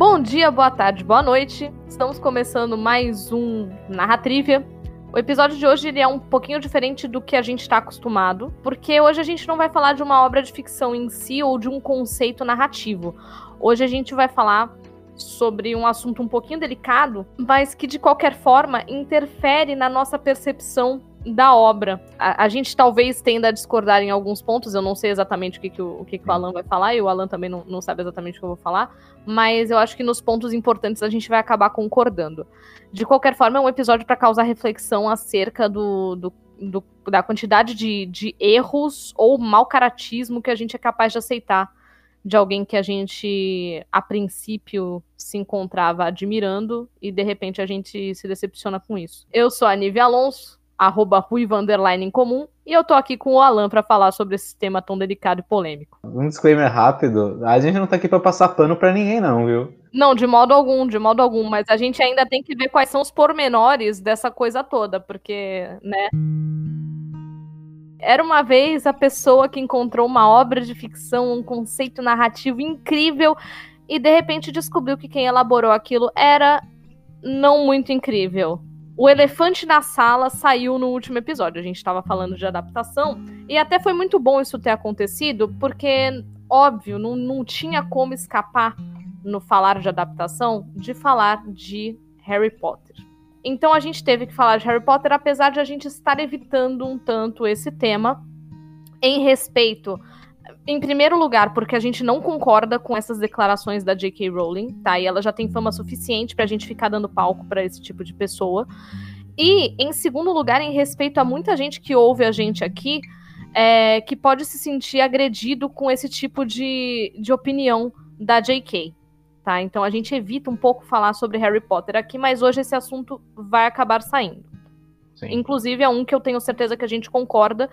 Bom dia, boa tarde, boa noite. Estamos começando mais um Narratrivia. O episódio de hoje ele é um pouquinho diferente do que a gente está acostumado, porque hoje a gente não vai falar de uma obra de ficção em si ou de um conceito narrativo. Hoje a gente vai falar sobre um assunto um pouquinho delicado, mas que de qualquer forma interfere na nossa percepção da obra. A, a, gente talvez tenda a discordar em alguns pontos, eu não sei exatamente o que, que, o, o, que, que o Alan vai falar, e o Alan também não, não sabe exatamente o que eu vou falar, mas eu acho que nos pontos importantes a gente vai acabar concordando. De qualquer forma, é um episódio para causar reflexão acerca do, do, do da quantidade de, de erros ou mau caratismo que a gente é capaz de aceitar de alguém que a gente, a princípio, se encontrava admirando e de repente a gente se decepciona com isso. Eu sou a Nívia Alonso, arroba Ruiva Underline em comum, e eu tô aqui com o Alan para falar sobre esse tema tão delicado e polêmico. Um disclaimer rápido, a gente não tá aqui para passar pano para ninguém não, viu? Não, de modo algum, de modo algum, mas a gente ainda tem que ver quais são os pormenores dessa coisa toda, porque, né? Era uma vez a pessoa que encontrou uma obra de ficção, um conceito narrativo incrível e de repente descobriu que quem elaborou aquilo era não muito incrível. O elefante na sala saiu no último episódio. A gente estava falando de adaptação. E até foi muito bom isso ter acontecido, porque, óbvio, não, não tinha como escapar no falar de adaptação de falar de Harry Potter. Então a gente teve que falar de Harry Potter, apesar de a gente estar evitando um tanto esse tema, em respeito em primeiro lugar, porque a gente não concorda com essas declarações da J.K. Rowling, tá? E ela já tem fama suficiente pra gente ficar dando palco para esse tipo de pessoa. E, em segundo lugar, em respeito a muita gente que ouve a gente aqui, é, que pode se sentir agredido com esse tipo de, de opinião da J.K. Tá? Então a gente evita um pouco falar sobre Harry Potter aqui, mas hoje esse assunto vai acabar saindo. Sim. Inclusive, é um que eu tenho certeza que a gente concorda,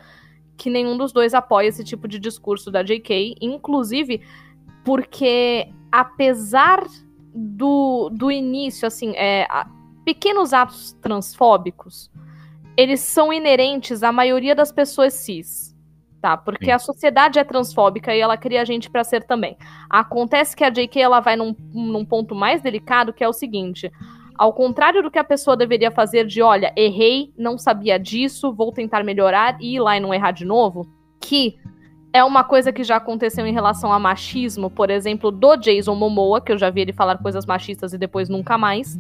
que nenhum dos dois apoia esse tipo de discurso da JK, inclusive porque apesar do, do início, assim, é, a, pequenos atos transfóbicos, eles são inerentes à maioria das pessoas cis. Tá, porque Sim. a sociedade é transfóbica e ela cria a gente para ser também. Acontece que a JK ela vai num, num ponto mais delicado, que é o seguinte: ao contrário do que a pessoa deveria fazer de, olha, errei, não sabia disso, vou tentar melhorar e ir lá e não errar de novo, que é uma coisa que já aconteceu em relação a machismo, por exemplo, do Jason Momoa, que eu já vi ele falar coisas machistas e depois nunca mais.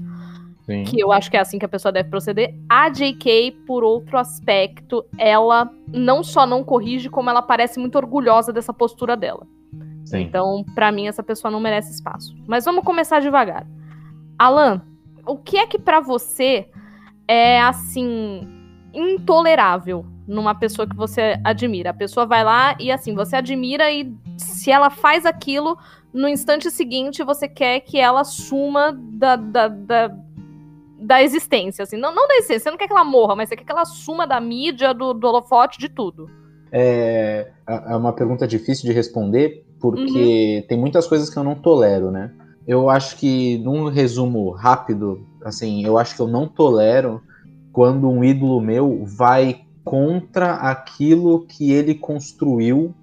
Sim. Que eu acho que é assim que a pessoa deve proceder. A JK, por outro aspecto, ela não só não corrige, como ela parece muito orgulhosa dessa postura dela. Sim. Então, para mim, essa pessoa não merece espaço. Mas vamos começar devagar. Alan, o que é que para você é assim intolerável numa pessoa que você admira? A pessoa vai lá e assim, você admira e se ela faz aquilo, no instante seguinte você quer que ela suma da, da, da, da existência, assim. Não, não da existência, você não quer que ela morra, mas você quer que ela suma da mídia, do, do holofote, de tudo. É, é uma pergunta difícil de responder, porque uhum. tem muitas coisas que eu não tolero, né? Eu acho que, num resumo rápido, assim, eu acho que eu não tolero quando um ídolo meu vai contra aquilo que ele construiu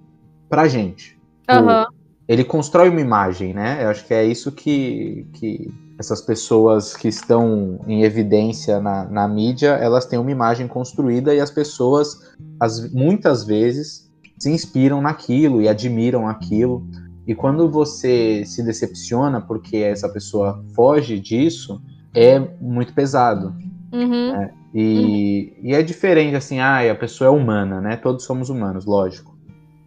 pra gente. Uhum. Ele constrói uma imagem, né? Eu acho que é isso que, que essas pessoas que estão em evidência na, na mídia, elas têm uma imagem construída e as pessoas, as, muitas vezes, se inspiram naquilo e admiram aquilo. E quando você se decepciona porque essa pessoa foge disso, é muito pesado. Uhum. Né? E, uhum. e, é diferente, assim, ah, a pessoa é humana, né? Todos somos humanos, lógico.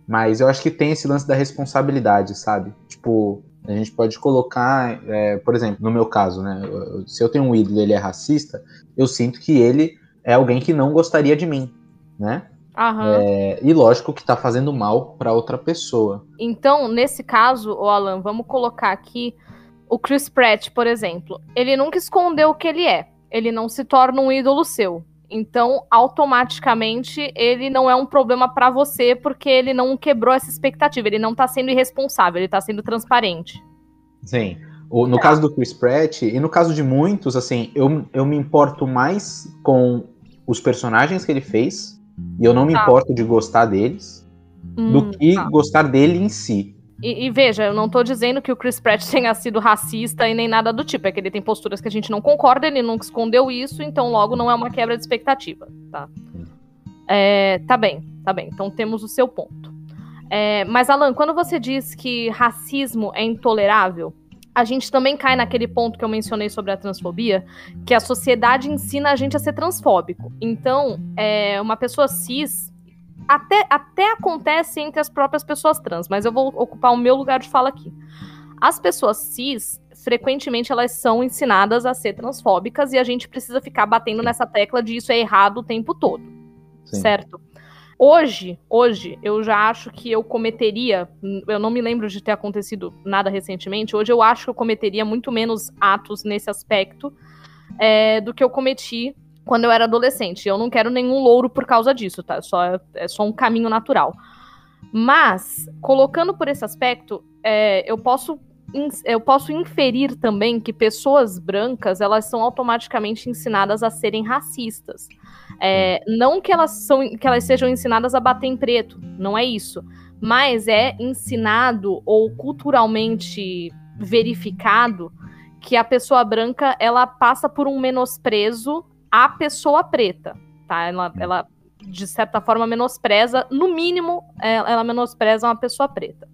Mas eu acho que tem esse lance da responsabilidade, sabe? Tipo, a gente pode colocar, é, por exemplo, no meu caso, né? Se eu tenho um ídolo e ele é racista, eu sinto que ele é alguém que não gostaria de mim, né? É, e lógico que tá fazendo mal para outra pessoa. Então, nesse caso, o Alan, vamos colocar aqui o Chris Pratt, por exemplo. Ele nunca escondeu o que ele é. Ele não se torna um ídolo seu. Então, automaticamente, ele não é um problema para você porque ele não quebrou essa expectativa. Ele não tá sendo irresponsável, ele tá sendo transparente. Sim. O, no é. caso do Chris Pratt, e no caso de muitos, assim, eu, eu me importo mais com os personagens que ele fez e eu não me tá. importo de gostar deles hum, do que tá. gostar dele em si. E, e, veja, eu não tô dizendo que o Chris Pratt tenha sido racista e nem nada do tipo. É que ele tem posturas que a gente não concorda, ele nunca escondeu isso, então logo não é uma quebra de expectativa, tá? É, tá bem, tá bem. Então temos o seu ponto. É, mas, Alan, quando você diz que racismo é intolerável, a gente também cai naquele ponto que eu mencionei sobre a transfobia, que a sociedade ensina a gente a ser transfóbico. Então, é, uma pessoa cis até, até acontece entre as próprias pessoas trans, mas eu vou ocupar o meu lugar de fala aqui. As pessoas cis, frequentemente, elas são ensinadas a ser transfóbicas e a gente precisa ficar batendo nessa tecla de isso é errado o tempo todo. Sim. Certo? Hoje, hoje, eu já acho que eu cometeria, eu não me lembro de ter acontecido nada recentemente, hoje eu acho que eu cometeria muito menos atos nesse aspecto é, do que eu cometi quando eu era adolescente. Eu não quero nenhum louro por causa disso, tá? Só, é só um caminho natural. Mas, colocando por esse aspecto, é, eu posso eu posso inferir também que pessoas brancas elas são automaticamente ensinadas a serem racistas. É, não que elas, são, que elas sejam ensinadas a bater em preto, não é isso. Mas é ensinado ou culturalmente verificado que a pessoa branca ela passa por um menosprezo a pessoa preta, tá? Ela, ela de certa forma menospreza, no mínimo, é, ela menospreza uma pessoa preta.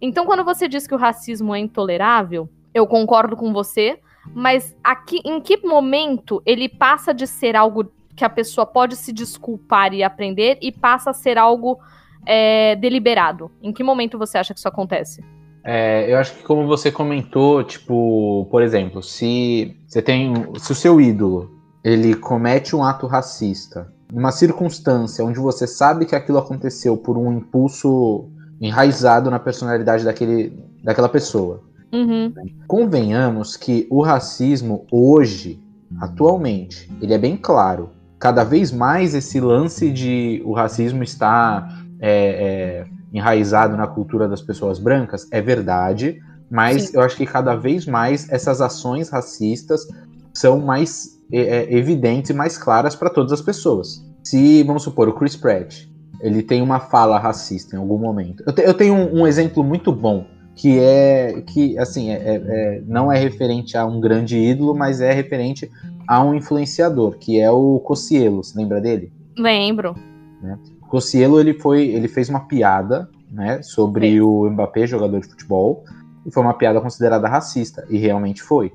Então, quando você diz que o racismo é intolerável, eu concordo com você, mas aqui, em que momento ele passa de ser algo que a pessoa pode se desculpar e aprender e passa a ser algo é, deliberado? Em que momento você acha que isso acontece? É, eu acho que como você comentou, tipo, por exemplo, se você tem, se o seu ídolo ele comete um ato racista, numa circunstância onde você sabe que aquilo aconteceu por um impulso enraizado na personalidade daquele, daquela pessoa. Uhum. Convenhamos que o racismo hoje, atualmente, ele é bem claro. Cada vez mais esse lance de o racismo está é, é, enraizado na cultura das pessoas brancas é verdade, mas Sim. eu acho que cada vez mais essas ações racistas são mais é, é, evidentes e mais claras para todas as pessoas. Se, vamos supor, o Chris Pratt, ele tem uma fala racista em algum momento. Eu, te, eu tenho um, um, exemplo muito bom, que é, que assim, é, é, é, não é referente a um grande ídolo, mas é referente a um influenciador, que é o Cocielo, você lembra dele? Lembro. Né? Cocielo, ele, foi, ele fez uma piada né, sobre Sim. o Mbappé, jogador de futebol, e foi uma piada considerada racista, e realmente foi.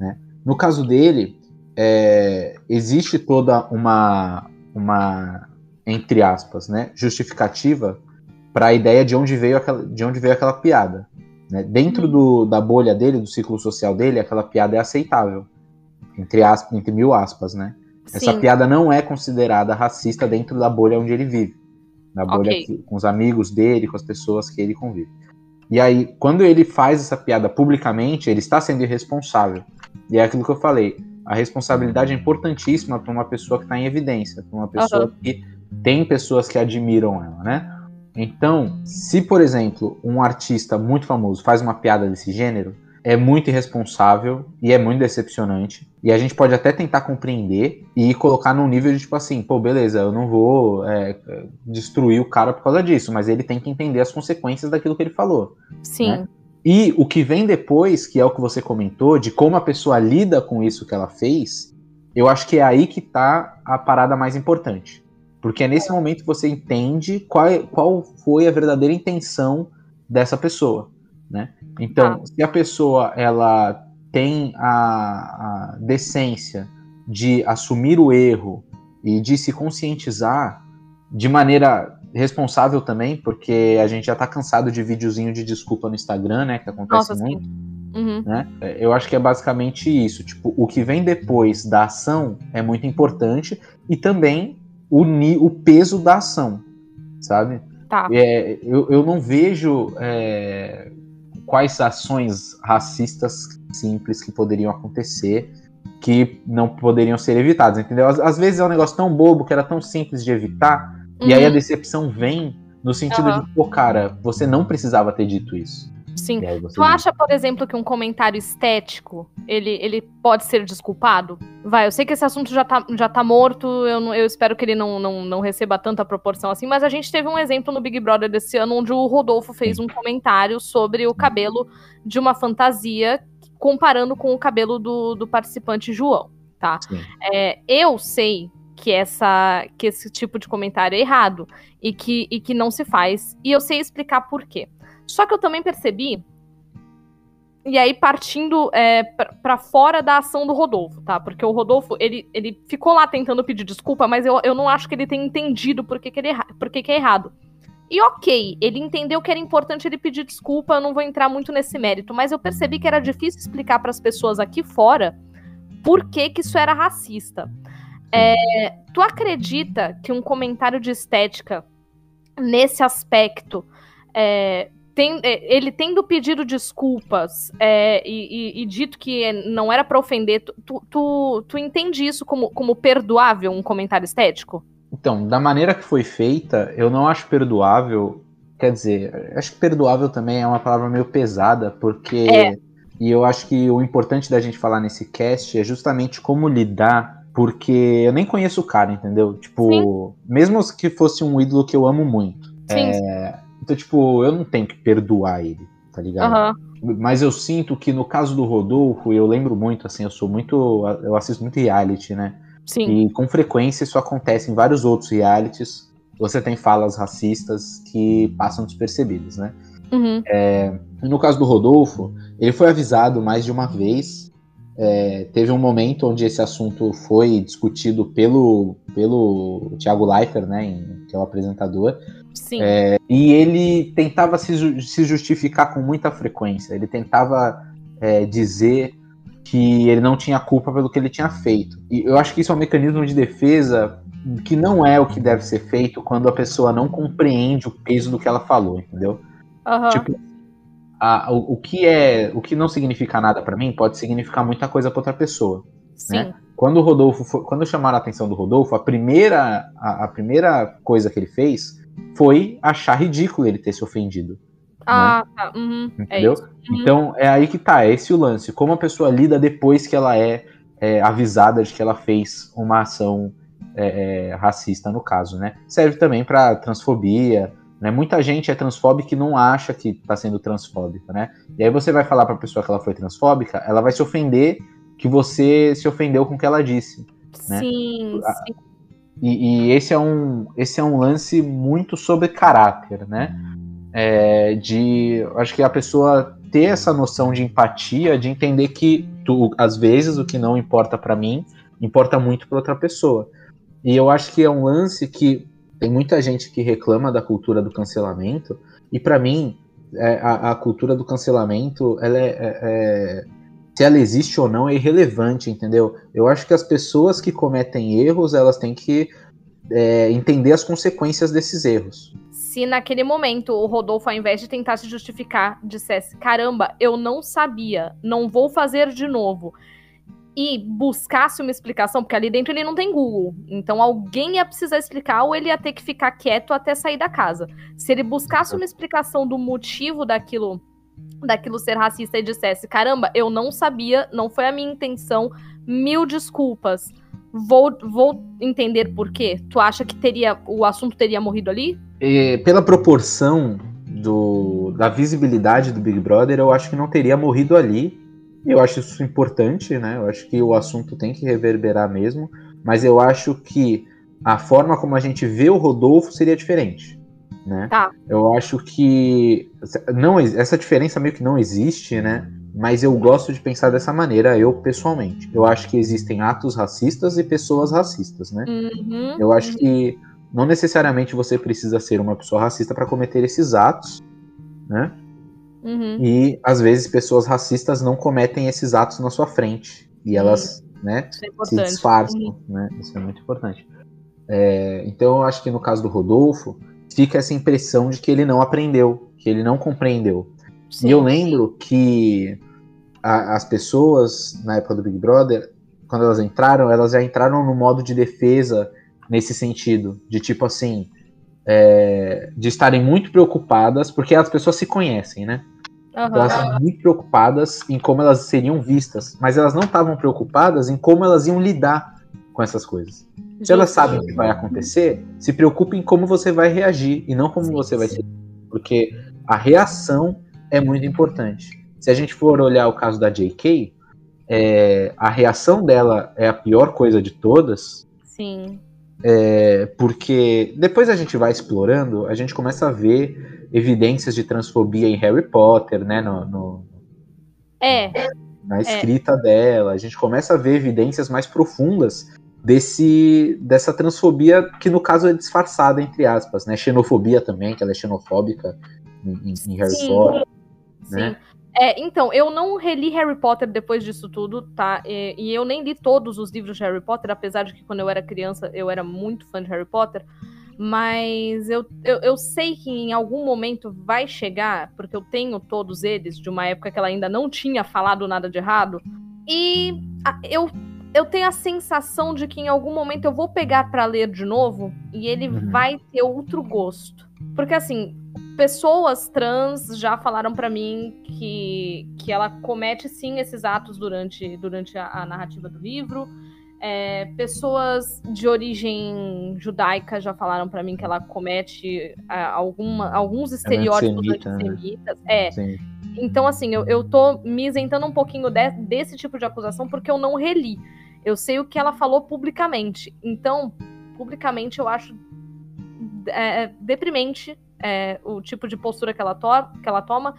Né? No caso dele, é, existe toda uma, uma, entre aspas, né, justificativa para a ideia de onde veio aquela, de onde veio aquela piada. Né? Dentro do, da bolha dele, do ciclo social dele, aquela piada é aceitável, entre, aspas, entre mil aspas, né? Sim. Essa piada não é considerada racista dentro da bolha onde ele vive, na bolha okay. que, com os amigos dele, com as pessoas que ele convive. E aí, quando ele faz essa piada publicamente, ele está sendo irresponsável. E é aquilo que eu falei a responsabilidade é importantíssima para uma pessoa que está em evidência, para uma pessoa uhum. que tem pessoas que admiram ela, né? Então, se por exemplo um artista muito famoso faz uma piada desse gênero, é muito irresponsável e é muito decepcionante. E a gente pode até tentar compreender e colocar num nível de tipo assim, pô, beleza, eu não vou é, destruir o cara por causa disso, mas ele tem que entender as consequências daquilo que ele falou. Sim. Né? E o que vem depois, que é o que você comentou, de como a pessoa lida com isso que ela fez, eu acho que é aí que tá a parada mais importante. Porque é nesse momento que você entende qual, qual foi a verdadeira intenção dessa pessoa, né? Então, ah. se a pessoa ela tem a, a decência de assumir o erro e de se conscientizar de maneira responsável também, porque a gente já tá cansado de videozinho de desculpa no Instagram, né? Que acontece Nossa, muito. Uhum. Né? É, eu acho que é basicamente isso. Tipo, o que vem depois da ação é muito importante e também o, o peso da ação, sabe? Tá. É, eu, eu não vejo é, quais ações racistas simples que poderiam acontecer que não poderiam ser evitadas, entendeu? Às, às vezes é um negócio tão bobo que era tão simples de evitar Uhum. E aí a uhum. decepção vem no sentido uhum. de, pô, cara, você não precisava ter dito isso. Sim. Tu acha, por exemplo, que um comentário estético, ele, ele pode ser desculpado? Vai, eu sei que esse assunto já tá, já tá morto, eu, eu espero que ele não, não, não receba tanta proporção assim, mas a gente teve um exemplo no Big Brother desse ano, onde o Rodolfo fez um comentário sobre o cabelo de uma fantasia, comparando com o cabelo do, do participante João, tá? É, eu sei que essa que esse tipo de comentário é errado e que, e que não se faz, e eu sei explicar por quê. Só que eu também percebi. E aí, partindo é, para fora da ação do Rodolfo, tá? Porque o Rodolfo, ele, ele ficou lá tentando pedir desculpa, mas eu, eu não acho que ele tenha entendido por que, que, ele, por que, que é errado. E ok, ele entendeu que era importante ele pedir desculpa, eu não vou entrar muito nesse mérito, mas eu percebi que era difícil explicar para as pessoas aqui fora por que, que isso era racista. É, tu acredita que um comentário de estética nesse aspecto é, tem, é, ele tendo pedido desculpas é, e, e, e, dito que não era para ofender, tu, tu, tu entende isso como, como perdoável, um comentário estético? Então, da maneira que foi feita, eu não acho perdoável. Quer dizer, acho que perdoável também é uma palavra meio pesada, porque. É. E eu acho que o importante da gente falar nesse cast é justamente como lidar, porque eu nem conheço o cara, entendeu? Tipo, Sim. mesmo que fosse um ídolo que eu amo muito. Sim. É, então, tipo, eu não tenho que perdoar ele, tá ligado? Uhum. Mas eu sinto que no caso do Rodolfo, eu lembro muito, assim, eu sou muito. Eu assisto muito reality, né? Sim. E com frequência isso acontece em vários outros realities. Você tem falas racistas que passam despercebidas, né? Uhum. É, no caso do Rodolfo, ele foi avisado mais de uma vez. É, teve um momento onde esse assunto foi discutido pelo, pelo Thiago Leifert, né, que é o apresentador, Sim. É, e ele tentava se, se justificar com muita frequência. Ele tentava é, dizer que ele não tinha culpa pelo que ele tinha feito. E eu acho que isso é um mecanismo de defesa que não é o que deve ser feito quando a pessoa não compreende o peso do que ela falou, entendeu? Uhum. Tipo, a, o, o, que é, o que não significa nada para mim pode significar muita coisa para outra pessoa. Sim. Né? Quando o Rodolfo, foi, quando chamaram a atenção do Rodolfo, a primeira, a, a primeira coisa que ele fez foi achar ridículo ele ter se ofendido. Ah, né? tá. Uhum. É Entendeu? É uhum. Então é aí que tá, é esse o lance. Como a pessoa lida depois que ela é, é avisada de que ela fez uma ação é, é racista, no caso, né? Serve também para transfobia. Né? Muita gente é transfóbica e não acha que está sendo transfóbica, né? E aí você vai falar para a pessoa que ela foi transfóbica, ela vai se ofender que você se ofendeu com o que ela disse. Né? Sim, sim. E, e, esse, é um, esse é um lance muito sobre caráter, né? É, de acho que a pessoa ter essa noção de empatia, de entender que tu, às vezes o que não importa para mim importa muito para outra pessoa. E eu acho que é um lance que tem muita gente que reclama da cultura do cancelamento e para mim é, a, a, cultura do cancelamento ela é, é, é se ela existe ou não é irrelevante, entendeu? Eu acho que as pessoas que cometem erros, elas têm que é, entender as consequências desses erros. Se naquele momento o Rodolfo, ao invés de tentar se justificar, dissesse: caramba, eu não sabia, não vou fazer de novo. E buscasse uma explicação, porque ali dentro ele não tem Google. Então alguém ia precisar explicar ou ele ia ter que ficar quieto até sair da casa. Se ele buscasse uma explicação do motivo daquilo daquilo ser racista e dissesse: caramba, eu não sabia, não foi a minha intenção, mil desculpas. Vou, vou entender por quê. Tu acha que teria o assunto teria morrido ali? E, pela proporção do, da visibilidade do Big Brother, eu acho que não teria morrido ali. Eu acho isso importante, né? Eu acho que o assunto tem que reverberar mesmo. Mas eu acho que a forma como a gente vê o Rodolfo seria diferente né? Tá. Eu acho que não essa diferença meio que não existe, né? Mas eu gosto de pensar dessa maneira, eu pessoalmente. Eu acho que existem atos racistas e pessoas racistas, né? Uhum, eu acho uhum. que não necessariamente você precisa ser uma pessoa racista para cometer esses atos, né? Uhum. E às vezes pessoas racistas não cometem esses atos na sua frente e elas, né, é se disfarçam, uhum. né? Isso é muito importante. É, então eu acho que no caso do Rodolfo, fica essa impressão de que ele não aprendeu, que ele não compreendeu. Sim, e eu lembro que a, as pessoas na época do Big Brother, quando elas entraram, elas já entraram no modo de defesa nesse sentido, de tipo assim, é, de estarem muito preocupadas, porque as pessoas se conhecem, né? Uhum. Então, elas estavam muito preocupadas em como elas seriam vistas, mas elas não estavam preocupadas em como elas iam lidar com essas coisas. Se elas sabem o que vai acontecer, se preocupe em como você vai reagir e não como você vai ser. Porque a reação é muito importante. Se a gente for olhar o caso da J.K., é, a reação dela é a pior coisa de todas. Sim. É, porque depois a gente vai explorando, a gente começa a ver evidências de transfobia em Harry Potter, né? No, no é. Na é. escrita é. dela. A gente começa a ver evidências mais profundas desse dessa transfobia que no caso é disfarçada entre aspas, né? Xenofobia também, que ela é xenofóbica em, em Harry Sim. Potter, Sim. né? É, então, eu não reli Harry Potter depois disso tudo, tá? E, e, eu nem li todos os livros de Harry Potter, apesar de que quando eu era criança eu era muito fã de Harry Potter. Mas eu, eu, eu sei que em algum momento vai chegar, porque eu tenho todos eles, de uma época que ela ainda não tinha falado nada de errado. E eu, eu tenho a sensação de que em algum momento eu vou pegar para ler de novo e ele uhum. vai ter outro gosto. Porque assim, pessoas trans já falaram para mim que, que ela comete sim esses atos durante, durante a, a narrativa do livro. É, pessoas de origem judaica já falaram para mim que ela comete é, alguma, alguns estereótipos é antissemitas. Né? É. Sim. Então, assim, eu, eu tô me isentando um pouquinho de, desse tipo de acusação porque eu não reli. Eu sei o que ela falou publicamente. Então, publicamente, eu acho é, deprimente é, o tipo de postura que ela, to que ela toma.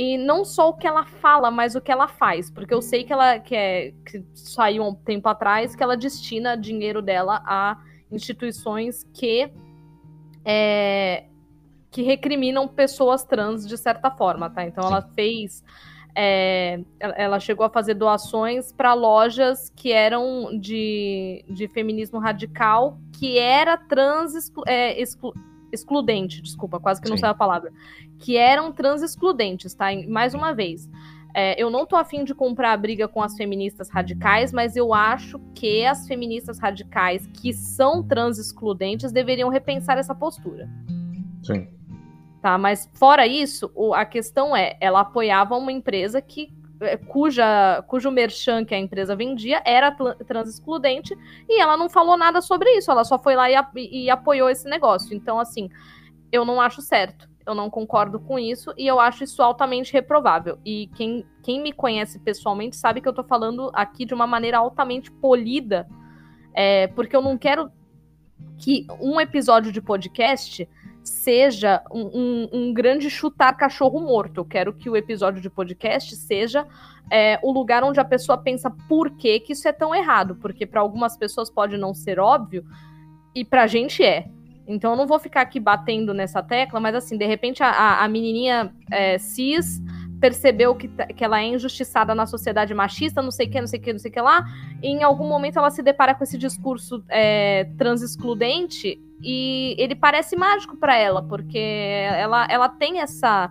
E não só o que ela fala, mas o que ela faz. Porque eu sei que ela que, é, que saiu um tempo atrás que ela destina dinheiro dela a instituições que é, que recriminam pessoas trans de certa forma, tá? Então ela fez. É, ela chegou a fazer doações para lojas que eram de, de feminismo radical, que era trans exclu, é, exclu, excludente, desculpa, quase que não sai a palavra, que eram trans excludentes, tá? Mais uma vez. É, eu não tô afim de comprar a briga com as feministas radicais, mas eu acho que as feministas radicais que são trans excludentes deveriam repensar essa postura. Sim. Tá, mas fora isso, a questão é, ela apoiava uma empresa que cuja, cujo merchan que a empresa vendia era trans excludente e ela não falou nada sobre isso, ela só foi lá e, e apoiou esse negócio. Então, assim, eu não acho certo, eu não concordo com isso e eu acho isso altamente reprovável. E quem, quem me conhece pessoalmente sabe que eu tô falando aqui de uma maneira altamente polida, é, porque eu não quero que um episódio de podcast seja um, um, um, grande chutar cachorro morto. Eu quero que o episódio de podcast seja é, o lugar onde a pessoa pensa por que, que isso é tão errado. Porque para algumas pessoas pode não ser óbvio e pra gente é. Então eu não vou ficar aqui batendo nessa tecla, mas assim, de repente a, a menininha é, cis percebeu que, que ela é injustiçada na sociedade machista, não sei o que, não sei o que, não sei o que lá, e em algum momento ela se depara com esse discurso é, trans excludente e ele parece mágico para ela, porque ela, ela tem essa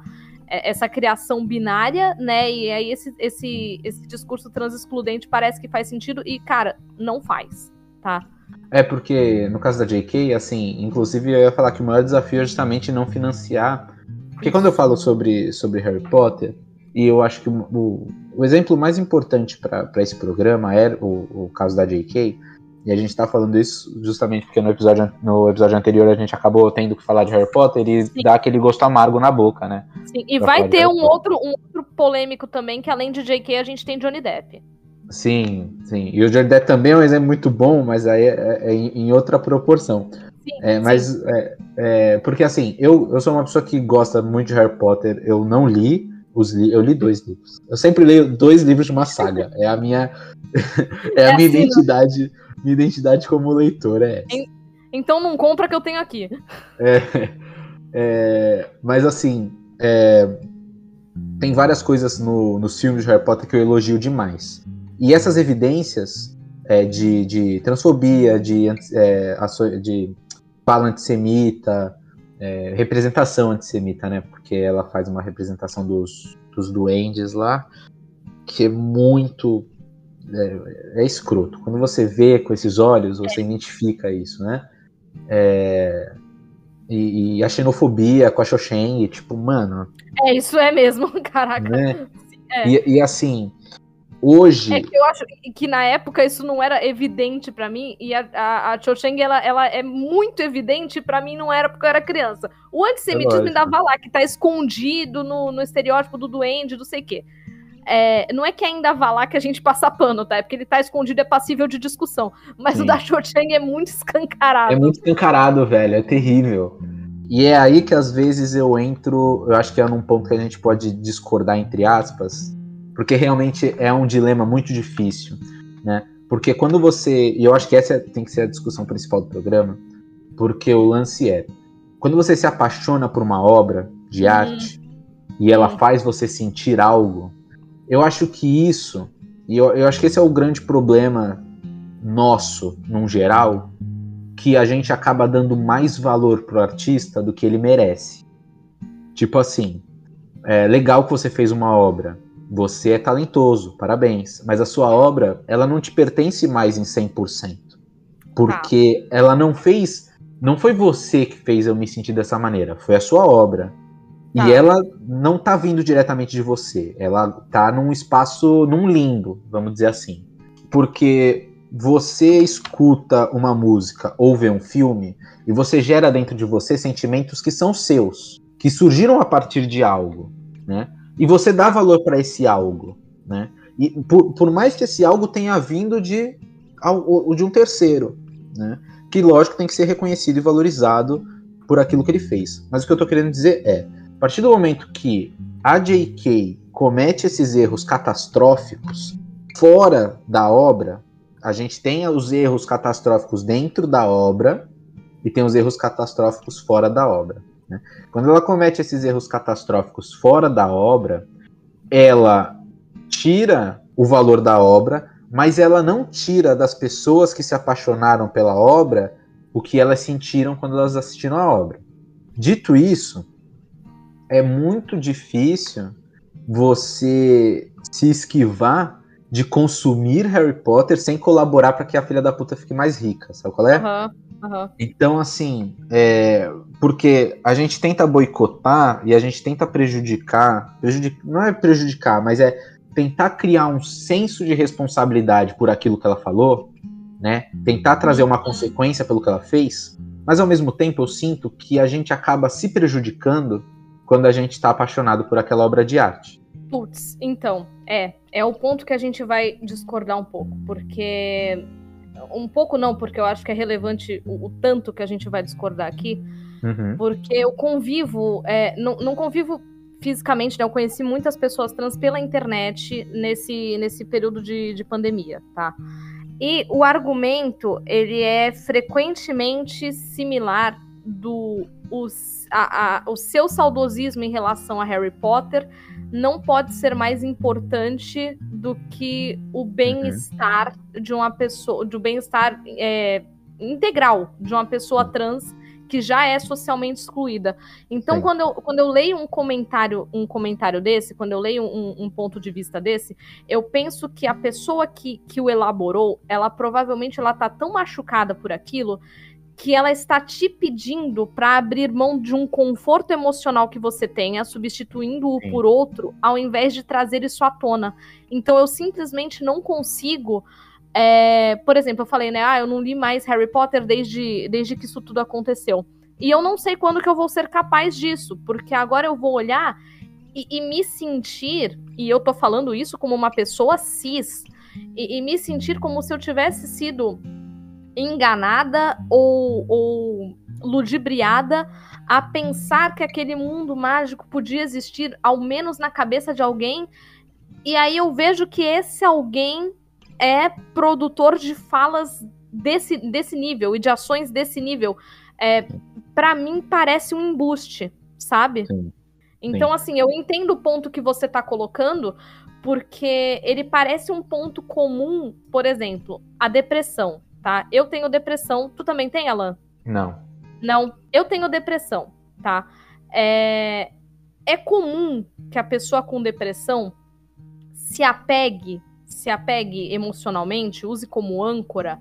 essa criação binária, né? E aí esse, esse, esse discurso trans excludente parece que faz sentido e, cara, não faz, tá? É porque, no caso da JK, assim, inclusive eu ia falar que o maior desafio é justamente não financiar. Porque quando eu falo sobre, sobre Harry Potter, e eu acho que o, o exemplo mais importante para esse programa é o, o caso da JK, e a gente tá falando isso justamente porque no episódio, no episódio anterior a gente acabou tendo que falar de Harry Potter e Sim. dá aquele gosto amargo na boca, né? Sim, e vai ter um outro, um outro polêmico também, que além de J.K. a gente tem Johnny Depp. Sim, sim. E o Johnny Depp também é um exemplo muito bom, mas aí é, é em outra proporção. Sim, é, mas, é, é, porque assim, eu, eu sou uma pessoa que gosta muito de Harry Potter, eu não li, os li eu li dois livros. Eu sempre leio dois livros de uma saga. É a minha, é a é minha assim, identidade. Não minha identidade como leitor é. Então não compra que eu tenho aqui. É, é, mas assim, é, tem várias coisas no, nos filmes de Harry Potter que eu elogio demais. E essas evidências é, de, de transfobia, de, é, de fala antissemita, é, representação antissemita, né? Porque ela faz uma representação dos, dos duendes lá, que é muito é, é, escroto. Quando você vê com esses olhos, você é. identifica isso, né? É, E, e a xenofobia com a Xoxeng, tipo, mano. É, isso é mesmo, caraca. Né? É. E, e, assim, hoje. É que eu acho que na época isso não era evidente para mim, e a, a, a Cho Cheng, ela, ela é muito evidente para mim, não era porque eu era criança. O antissemitismo é ainda vai lá, que tá escondido no, no estereótipo do duende, não sei o quê. É, não é que ainda vá lá que a gente passa pano, tá? É porque ele tá escondido, é passível de discussão. Mas Sim. o da Cho Cheng é muito escancarado. É muito escancarado, velho. É terrível. E é aí que às vezes eu entro, eu acho que é num ponto que a gente pode discordar entre aspas, porque realmente é um dilema muito difícil, né? Porque quando você, e eu acho que essa tem que ser a discussão principal do programa, porque o lance é, quando você se apaixona por uma obra de uhum. arte e ela faz você sentir algo, eu acho que isso, e eu, eu acho que esse é o grande problema nosso, num geral, que a gente acaba dando mais valor pro artista do que ele merece. Tipo assim, é legal que você fez uma obra, você é talentoso, parabéns. Mas a sua obra, ela não te pertence mais em 100%. Porque ah. ela não fez. Não foi você que fez eu me sentir dessa maneira. Foi a sua obra. E tá. ela não tá vindo diretamente de você. Ela tá num espaço, num limbo, vamos dizer assim. Porque você escuta uma música ou vê um filme e você gera dentro de você sentimentos que são seus, que surgiram a partir de algo, né? E você dá valor para esse algo, né? E por, por, mais que esse algo tenha vindo de, de um terceiro, né? Que lógico tem que ser reconhecido e valorizado por aquilo que ele fez. Mas o que eu estou querendo dizer é, a partir do momento que a J.K. comete esses erros catastróficos fora da obra, a gente tem os erros catastróficos dentro da obra e tem os erros catastróficos fora da obra. Né? Quando ela comete esses erros catastróficos fora da obra, ela tira o valor da obra, mas ela não tira das pessoas que se apaixonaram pela obra o que elas sentiram quando elas assistiram a obra. Dito isso, é muito difícil você se esquivar de consumir Harry Potter sem colaborar para que a filha da puta fique mais rica, sabe qual é? Uhum. Uhum. Então, assim, é, porque a gente tenta boicotar e a gente tenta prejudicar, prejudicar, não é prejudicar, mas é tentar criar um senso de responsabilidade por aquilo que ela falou, né? Tentar trazer uma consequência pelo que ela fez, mas ao mesmo tempo eu sinto que a gente acaba se prejudicando quando a gente está apaixonado por aquela obra de arte. Putz, então, é, é o ponto que a gente vai discordar um pouco, porque um pouco não, porque eu acho que é relevante o, o tanto que a gente vai discordar aqui. Uhum. Porque eu convivo, é, não, não convivo fisicamente, né? Eu conheci muitas pessoas trans pela internet nesse, nesse período de, de pandemia, tá? E o argumento, ele é frequentemente similar do os, a, a, o seu saudosismo em relação a Harry Potter não pode ser mais importante do que o bem-estar uhum. de uma pessoa, do bem-estar é, integral de uma pessoa trans que já é socialmente excluída. Então, quando eu, quando eu leio um comentário, um comentário desse, quando eu leio um, um, ponto de vista desse, eu penso que a pessoa que, que o elaborou, ela provavelmente ela tá tão machucada por aquilo que ela está te pedindo para abrir mão de um conforto emocional que você tenha, substituindo-o por outro, ao invés de trazer isso à tona. Então eu simplesmente não consigo. É, por exemplo, eu falei, né? Ah, eu não li mais Harry Potter desde, desde que isso tudo aconteceu. E eu não sei quando que eu vou ser capaz disso, porque agora eu vou olhar e, e me sentir, e eu tô falando isso como uma pessoa cis, e, e me sentir como se eu tivesse sido enganada ou, ou ludibriada a pensar que aquele mundo mágico podia existir, ao menos na cabeça de alguém. E aí eu vejo que esse alguém é produtor de falas desse, desse nível e de ações desse nível. É, para mim parece um embuste, sabe? Sim. Então, Sim. assim, eu entendo o ponto que você tá colocando, porque ele parece um ponto comum, por exemplo, a depressão tá? Eu tenho depressão. Tu também tem, Alan? Não. Não, eu tenho depressão, tá? É, é comum que a pessoa com depressão se apegue, se apegue emocionalmente, use como âncora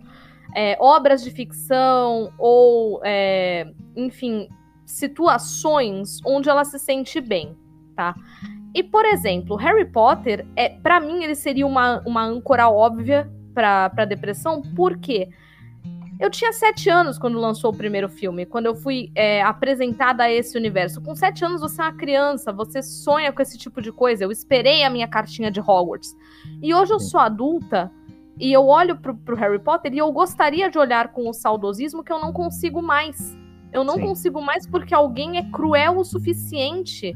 é, obras de ficção ou, é, enfim, situações onde ela se sente bem, tá? E, por exemplo, Harry Potter, é, para mim, ele seria uma, uma âncora óbvia pra, pra depressão, por quê? Eu tinha sete anos quando lançou o primeiro filme, quando eu fui é, apresentada a esse universo. Com sete anos você é uma criança, você sonha com esse tipo de coisa. Eu esperei a minha cartinha de Hogwarts. E hoje eu sou adulta e eu olho pro, pro Harry Potter e eu gostaria de olhar com o saudosismo que eu não consigo mais. Eu não Sim. consigo mais porque alguém é cruel o suficiente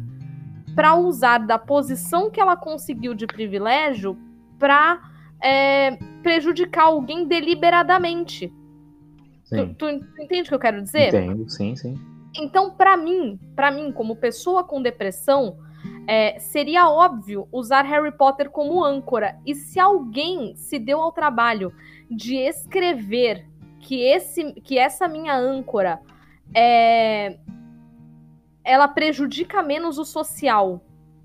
para usar da posição que ela conseguiu de privilégio para é, prejudicar alguém deliberadamente. Tu, tu, entende o que eu quero dizer? Entendo, sim, sim. Então, para mim, para mim, como pessoa com depressão, é, seria óbvio usar Harry Potter como âncora. E se alguém se deu ao trabalho de escrever que, esse, que essa minha âncora é, ela prejudica menos o social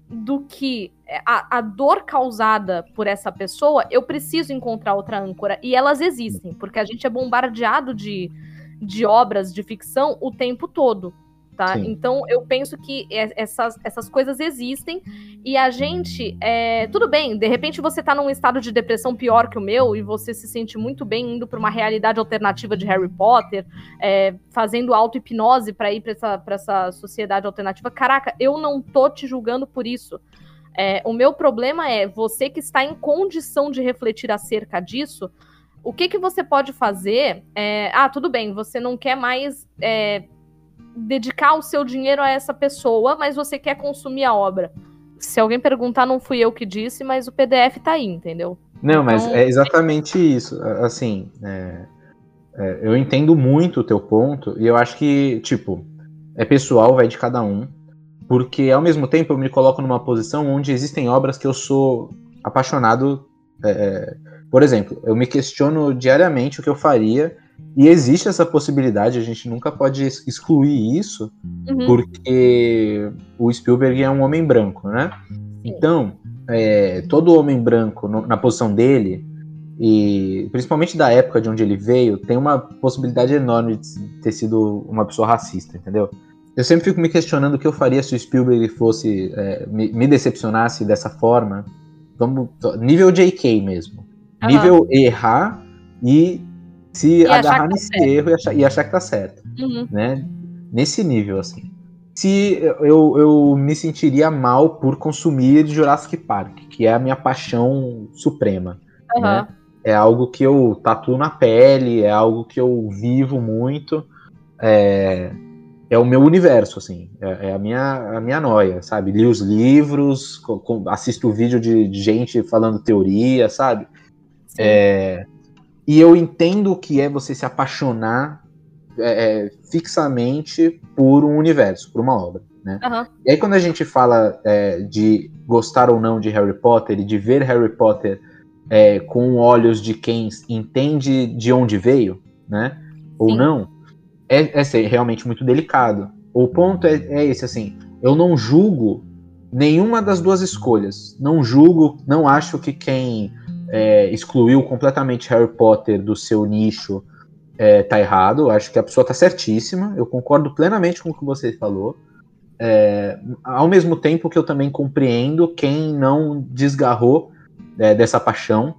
do que a, a, dor causada por essa pessoa, eu preciso encontrar outra âncora. E elas existem, porque a gente é bombardeado de, de obras de ficção o tempo todo tá? Sim. Então eu penso que essas, essas coisas existem e a gente, é, tudo bem, de repente você tá num estado de depressão pior que o meu e você se sente muito bem indo para uma realidade alternativa de Harry Potter, é, fazendo auto-hipnose para ir para essa, pra essa sociedade alternativa. Caraca, eu não tô te julgando por isso. É, o meu problema é você que está em condição de refletir acerca disso. O que, que você pode fazer? É, ah, tudo bem, você não quer mais é, dedicar o seu dinheiro a essa pessoa, mas você quer consumir a obra. Se alguém perguntar, não fui eu que disse, mas o PDF tá aí, entendeu? Não, então, mas é exatamente isso. Assim, é, é, eu entendo muito o teu ponto, e eu acho que, tipo, é pessoal, vai de cada um, porque ao mesmo tempo eu me coloco numa posição onde existem obras que eu sou apaixonado. É, é por exemplo, eu me questiono diariamente o que eu faria e existe essa possibilidade, a gente nunca pode excluir isso, uhum. porque o Spielberg é um homem branco, né? Então, é, todo homem branco no, na posição dele, e principalmente da época de onde ele veio, tem uma possibilidade enorme de ter sido uma pessoa racista, entendeu? Eu sempre fico me questionando o que eu faria se o Spielberg fosse é, me, me, decepcionasse dessa forma. Vamos, nível JK mesmo. Uhum. Nível errar e se e agarrar tá nesse tá erro e achar, e achar, que tá certo. Uhum. Né? Nesse nível, assim. Se eu, eu me sentiria mal por consumir Jurassic Park, que é a minha paixão suprema. Uhum. Né? É algo que eu tatuo na pele, é algo que eu vivo muito. É, é o meu universo, assim. É, é a, minha, a minha noia, sabe? Li os livros, assisto vídeo de, de gente falando teoria, sabe? É, e eu entendo o que é você se apaixonar é, é, fixamente por um universo, por uma obra. Né? Uhum. E aí, quando a gente fala é, de gostar ou não de Harry Potter e de ver Harry Potter é, com olhos de quem entende de onde veio, né? Ou Sim. não, é, é realmente muito delicado. O ponto é, é esse, assim, eu não julgo nenhuma das duas escolhas. Não julgo, não acho que quem é, excluiu completamente Harry Potter do seu nicho é, tá errado. Acho que a pessoa tá certíssima. Eu concordo plenamente com o que você falou. É, ao mesmo tempo que eu também compreendo quem não desgarrou é, dessa paixão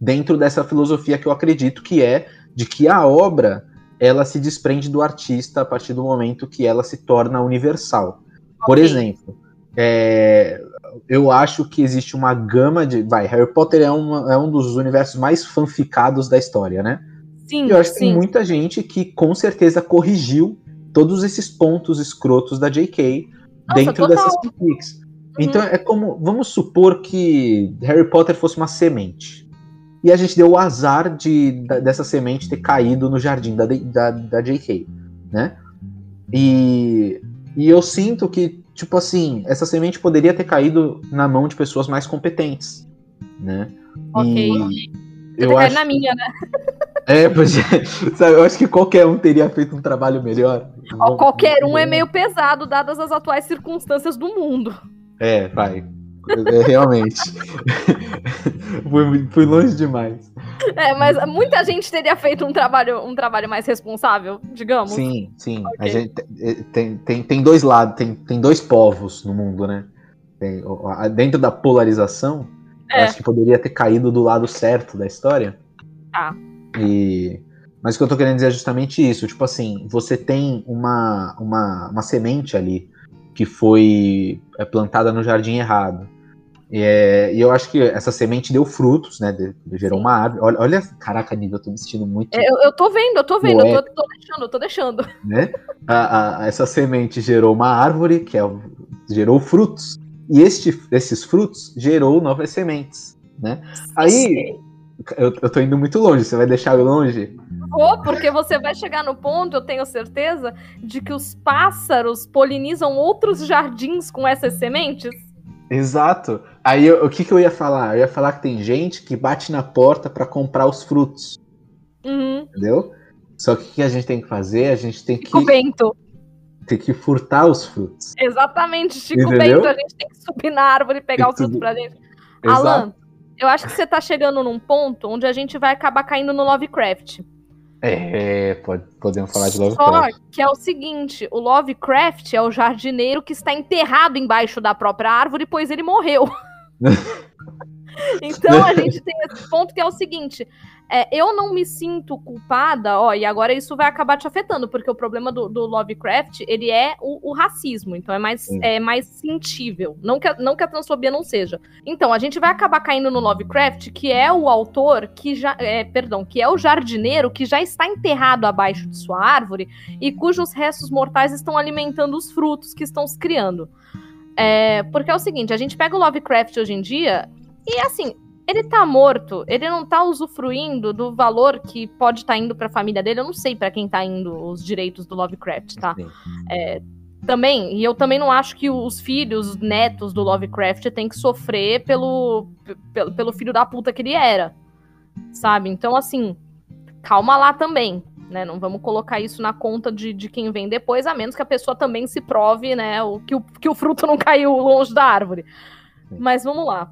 dentro dessa filosofia que eu acredito que é de que a obra ela se desprende do artista a partir do momento que ela se torna universal. Por exemplo, é, eu acho que existe uma gama de. Vai, Harry Potter é, uma, é um dos universos mais fanficados da história, né? Sim. E eu acho que tem muita gente que com certeza corrigiu todos esses pontos escrotos da J.K. Nossa, dentro total. dessas fanfics. Uhum. Então é como. Vamos supor que Harry Potter fosse uma semente. E a gente deu o azar de, dessa semente ter caído no jardim da, da, da J.K. Né? E, e eu sinto que tipo assim, essa semente poderia ter caído na mão de pessoas mais competentes, né? Ok. E eu acho... na minha, né? É, pois é. Sabe, eu acho que qualquer um teria feito um trabalho melhor. Ó, qualquer um é meio pesado, dadas as atuais circunstâncias do mundo. É, vai. É, realmente. fui, fui longe demais. É, mas muita gente teria feito um trabalho, um trabalho mais responsável, digamos. Sim, sim. Okay. A gente eh, tem, tem, tem dois lados, tem, tem dois povos no mundo, né? Tem, dentro da polarização, é. acho que poderia ter caído do lado certo da história. Tá. E mas o que eu tô querendo dizer é justamente isso. Tipo assim, você tem uma, uma, uma semente ali que foi é, plantada no jardim errado. E, é, e, eu acho que essa semente deu frutos, né? De, de, gerou uma árvore. Olha, olha, caraca, nível, eu tô me sentindo muito. É, eu, eu tô vendo, eu tô vendo, eu tô, tô, deixando, eu tô deixando. Né? A, a, essa semente gerou uma árvore que é, gerou frutos. E este, esses frutos gerou novas sementes, né? Aí, eu, eu tô indo muito longe, você vai deixar eu longe? Vou, porque você vai chegar no ponto, eu tenho certeza, de que os pássaros polinizam outros jardins com essas sementes. Exato. Aí eu, o que, que eu ia falar? Eu ia falar que tem gente que bate na porta para comprar os frutos. Uhum. Entendeu? Só que o que a gente tem que fazer? A gente tem que. Chico Bento. Tem que furtar os frutos. Exatamente, Chico Entendeu? Bento. A gente tem que subir na árvore e pegar os frutos pra dentro. Exato. Alan, eu acho que você tá chegando num ponto onde a gente vai acabar caindo no Lovecraft. É, pode, podemos falar de Lovecraft. Só que é o seguinte, o Lovecraft é o jardineiro que está enterrado embaixo da própria árvore, pois ele morreu. então a gente tem esse ponto que é o seguinte: é, eu não me sinto culpada, ó, e agora isso vai acabar te afetando, porque o problema do, do Lovecraft, ele é o, o, racismo, então é mais, é mais sentível, não que, a, não que a transfobia não seja. Então, a gente vai acabar caindo no Lovecraft, que é o autor que já, é, perdão, que é o jardineiro que já está enterrado abaixo de sua árvore e cujos restos mortais estão alimentando os frutos que estão se criando. É, porque é o seguinte, a gente pega o Lovecraft hoje em dia e assim, ele tá morto, ele não tá usufruindo do valor que pode estar tá indo para a família dele. Eu não sei para quem tá indo os direitos do Lovecraft, tá? É, também, e eu também não acho que os filhos, os netos do Lovecraft têm que sofrer pelo, pelo, pelo filho da puta que ele era, sabe? Então, assim, calma lá também, né? Não vamos colocar isso na conta de, de quem vem depois, a menos que a pessoa também se prove, né, o, que, o, que o fruto não caiu longe da árvore. Mas vamos lá.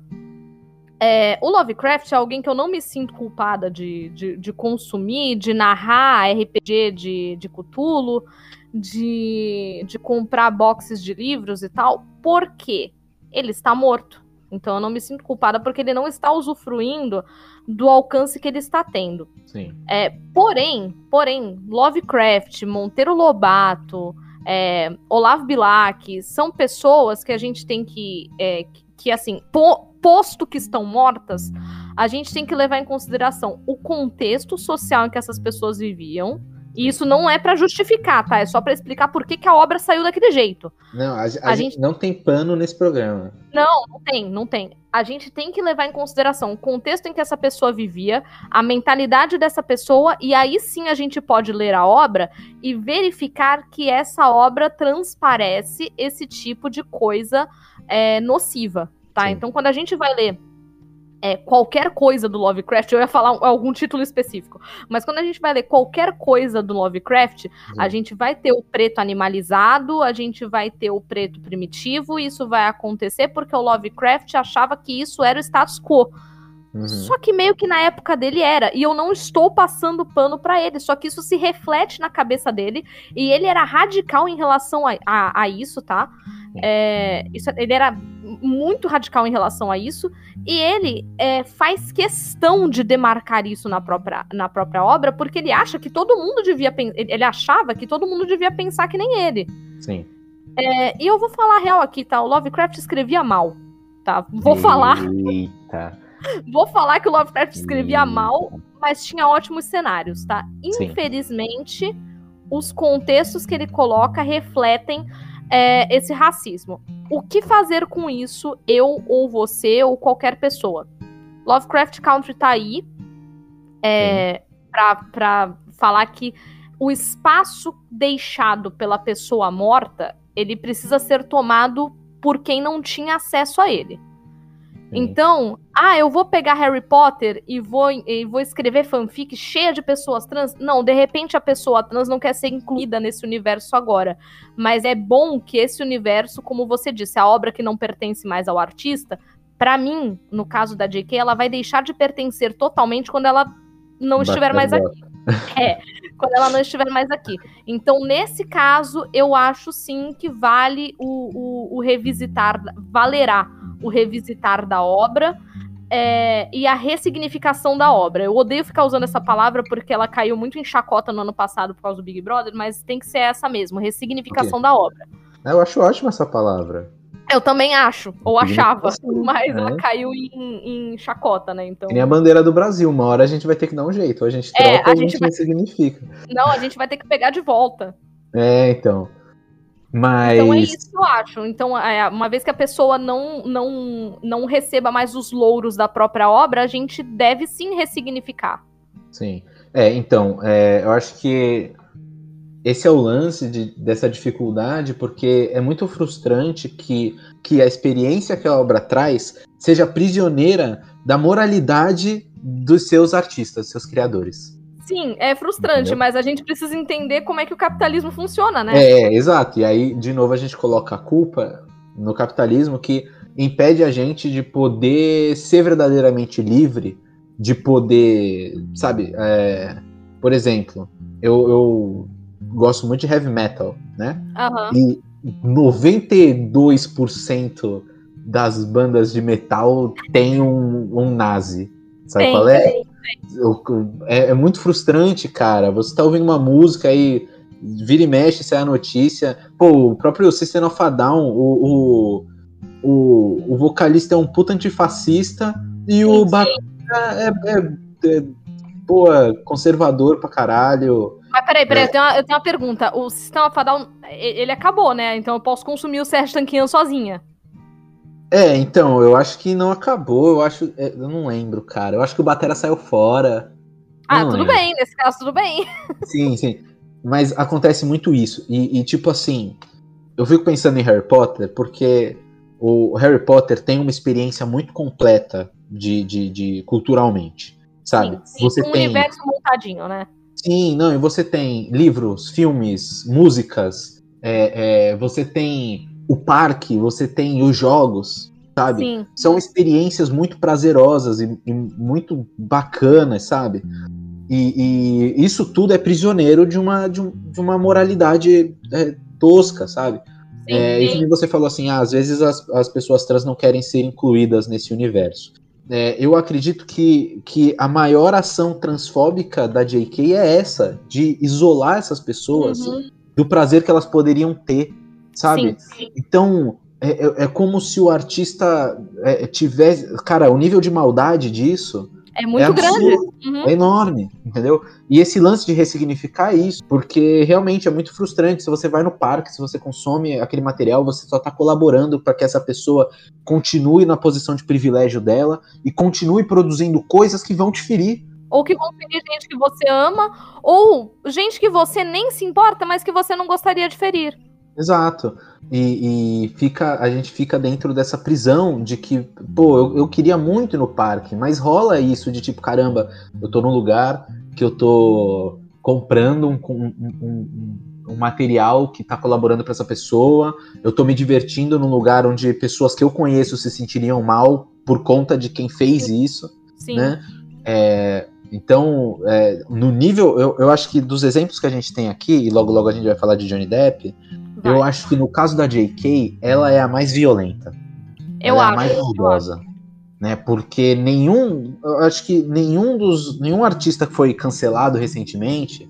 É, o Lovecraft é alguém que eu não me sinto culpada de, de, de consumir, de narrar RPG de, de Cthulhu, de, de comprar boxes de livros e tal, porque ele está morto. Então eu não me sinto culpada porque ele não está usufruindo do alcance que ele está tendo. Sim. É, porém, porém, Lovecraft, Monteiro Lobato, é, Olavo Bilac, são pessoas que a gente tem que, é, que, assim, posto que estão mortas, a gente tem que levar em consideração o contexto social em que essas pessoas viviam. E isso não é para justificar, tá? É só para explicar por que, que, a obra saiu daquele jeito. Não, a, a, a gente, gente não tem pano nesse programa. Não, não tem, não tem. A gente tem que levar em consideração o contexto em que essa pessoa vivia, a mentalidade dessa pessoa, e aí sim a gente pode ler a obra e verificar que essa obra transparece esse tipo de coisa é, nociva, tá? Sim. Então, quando a gente vai ler é, qualquer coisa do Lovecraft, eu ia falar algum título específico, mas quando a gente vai ler qualquer coisa do Lovecraft, Sim. a gente vai ter o preto animalizado, a gente vai ter o preto primitivo, e isso vai acontecer porque o Lovecraft achava que isso era o status quo. Uhum. Só que meio que na época dele era. E eu não estou passando pano para ele. Só que isso se reflete na cabeça dele. E ele era radical em relação a, a, a isso, tá? É, isso, ele era muito radical em relação a isso, e ele é, faz questão de demarcar isso na própria, na própria obra, porque ele acha que todo mundo devia ele achava que todo mundo devia pensar que nem ele. Sim. É, e eu vou falar a real aqui, tá? O Lovecraft escrevia mal, tá? Vou Eita. falar. vou falar que o Lovecraft escrevia Eita. mal, mas tinha ótimos cenários, tá? Infelizmente, Sim. os contextos que ele coloca refletem é, esse racismo. O que fazer com isso, eu ou você ou qualquer pessoa? Lovecraft Country tá aí é, pra, pra falar que o espaço deixado pela pessoa morta, ele precisa ser tomado por quem não tinha acesso a ele. Então, ah, eu vou pegar Harry Potter e vou, e vou escrever fanfic cheia de pessoas trans. Não, de repente a pessoa trans não quer ser incluída nesse universo agora. Mas é bom que esse universo, como você disse, a obra que não pertence mais ao artista, Para mim, no caso da JK, ela vai deixar de pertencer totalmente quando ela não estiver mais aqui. É, quando ela não estiver mais aqui. Então, nesse caso, eu acho sim que vale o, o, o revisitar, valerá o revisitar da obra é, e a ressignificação da obra. Eu odeio ficar usando essa palavra porque ela caiu muito em chacota no ano passado por causa do Big Brother, mas tem que ser essa mesmo, ressignificação da obra. Eu acho ótima essa palavra. Eu também acho, ou achava, mas é. ela caiu em, em, chacota, né? Então... Nem a bandeira do Brasil, uma hora a gente vai ter que dar um jeito, ou a gente é, troca é, a ou a gente, vai... significa. Não, a gente vai ter que pegar de volta. É, então. Mas... Então é isso que eu acho. Então, é, uma vez que a pessoa não, não, não receba mais os louros da própria obra, a gente deve sim ressignificar. Sim. É, então, é, eu acho que esse é o lance de, dessa dificuldade, porque é muito frustrante que, que a experiência que a obra traz seja prisioneira da moralidade dos seus artistas, seus criadores. Sim, é frustrante, Entendeu? mas a gente precisa entender como é que o capitalismo funciona, né? É, exato. E aí, de novo, a gente coloca a culpa no capitalismo que impede a gente de poder ser verdadeiramente livre, de poder, sabe, é, por exemplo, eu, eu gosto muito de heavy metal, né? Uhum. E 92% das bandas de metal tem um, um nazi. Sabe tem, qual é? Tem. É? É muito frustrante, cara. Você tá ouvindo uma música aí, vira e mexe, sai a notícia. Pô, o próprio System of a Down, o, o, o, o vocalista é um puta antifascista e o batera é, é, é, pô, conservador pra caralho. Mas peraí, peraí, é. eu, tenho uma, eu tenho uma pergunta. O sistema Fadal, ele acabou, né? Então eu posso consumir o Sérgio Tanquian sozinha. É, então, eu acho que não acabou, eu acho. É, eu não lembro, cara. Eu acho que o Batera saiu fora. Ah, tudo lembro. bem, nesse caso tudo bem. Sim, sim. Mas acontece muito isso. E, e, tipo assim, eu fico pensando em Harry Potter porque o Harry Potter tem uma experiência muito completa de, de, de culturalmente, sabe? Sim, sim, Você um tem... universo montadinho, né? Sim, não, e você tem livros, filmes, músicas, é, é, você tem o parque, você tem os jogos, sabe? Sim. São experiências muito prazerosas e, e muito bacanas, sabe? E, e, isso tudo é prisioneiro de uma, de, um, de uma moralidade é, tosca, sabe? Sim, é. E você falou assim, ah, às vezes as, as pessoas trans não querem ser incluídas nesse universo é, eu acredito que, que a maior ação transfóbica da JK é essa, de isolar essas pessoas uhum. do prazer que elas poderiam ter, sabe? Sim. Então, é, é, é, como se o artista é, tivesse. Cara, o nível de maldade disso é muito é grande. Uhum. É enorme, entendeu? E esse lance de ressignificar isso, porque realmente é muito frustrante. Se você vai no parque, se você consome aquele material, você só está colaborando para que essa pessoa continue na posição de privilégio dela e continue produzindo coisas que vão te ferir. Ou que vão ferir gente que você ama, ou gente que você nem se importa, mas que você não gostaria de ferir. Exato. E, e, fica, a gente fica dentro dessa prisão de que, pô, eu, eu, queria muito ir no parque, mas rola isso de tipo, caramba, eu tô num lugar que eu tô comprando um, um, um, um material que tá colaborando para essa pessoa, eu tô me divertindo num lugar onde pessoas que eu conheço se sentiriam mal por conta de quem fez isso, Sim. né? É, então, é, no nível, eu, eu acho que dos exemplos que a gente tem aqui, e logo logo a gente vai falar de Johnny Depp, Vai. Eu acho que no caso da JK, ela é a mais violenta. Eu ela acho. É a mais perigosa. Né, porque nenhum, eu acho que nenhum dos, nenhum artista que foi cancelado recentemente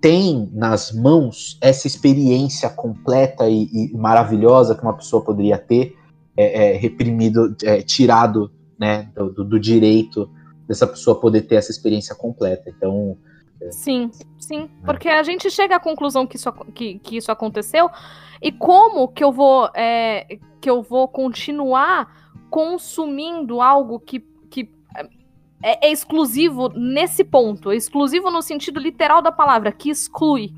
tem nas mãos essa experiência completa e, e maravilhosa que uma pessoa poderia ter é, é, reprimido, é, tirado, né, do, do, direito dessa pessoa poder ter essa experiência completa. Então, Sim, sim. É. Porque a gente chega à conclusão que isso, que, que isso aconteceu. E como que eu vou é, que eu vou continuar consumindo algo que, que é, é, exclusivo nesse ponto, é exclusivo no sentido literal da palavra, que exclui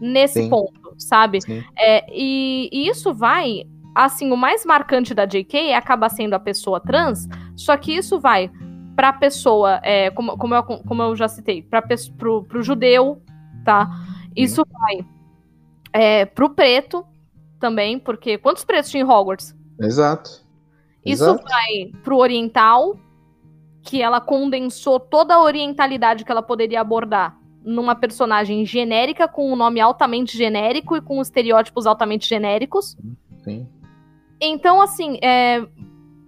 nesse sim. ponto, sabe? É, e, e isso vai, assim, o mais marcante da JK acaba sendo a pessoa trans, só que isso vai para a pessoa, é, como, como, eu, como eu já citei, para pro, pro judeu, tá? Isso uhum. vai é, pro preto também, porque quantos pretos tinha em Hogwarts? Exato. Isso Exato. vai pro oriental, que ela condensou toda a orientalidade que ela poderia abordar numa personagem genérica, com um nome altamente genérico e com estereótipos altamente genéricos. Sim. Então, assim, é,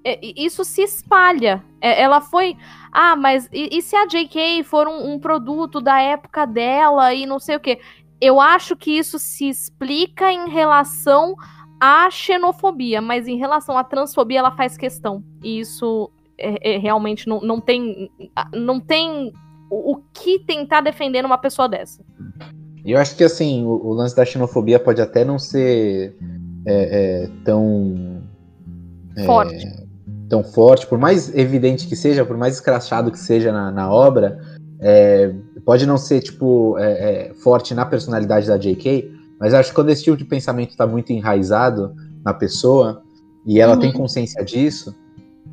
isso se espalha. É, ela foi. Ah, mas e, e se a JK for um, um produto da época dela e não sei o quê? Eu acho que isso se explica em relação à xenofobia, mas em relação à transfobia ela faz questão. E isso é, é, realmente não, não tem. Não tem o, o que tentar defender uma pessoa dessa. Eu acho que assim, o, o lance da xenofobia pode até não ser é, é, tão. é, Forte. Tão forte, por mais evidente que seja, por mais escrachado que seja na, na obra, é, pode não ser, tipo, é, é, forte na personalidade da J.K., mas acho que quando esse tipo de pensamento está muito enraizado na pessoa, e ela Uhum. tem consciência disso,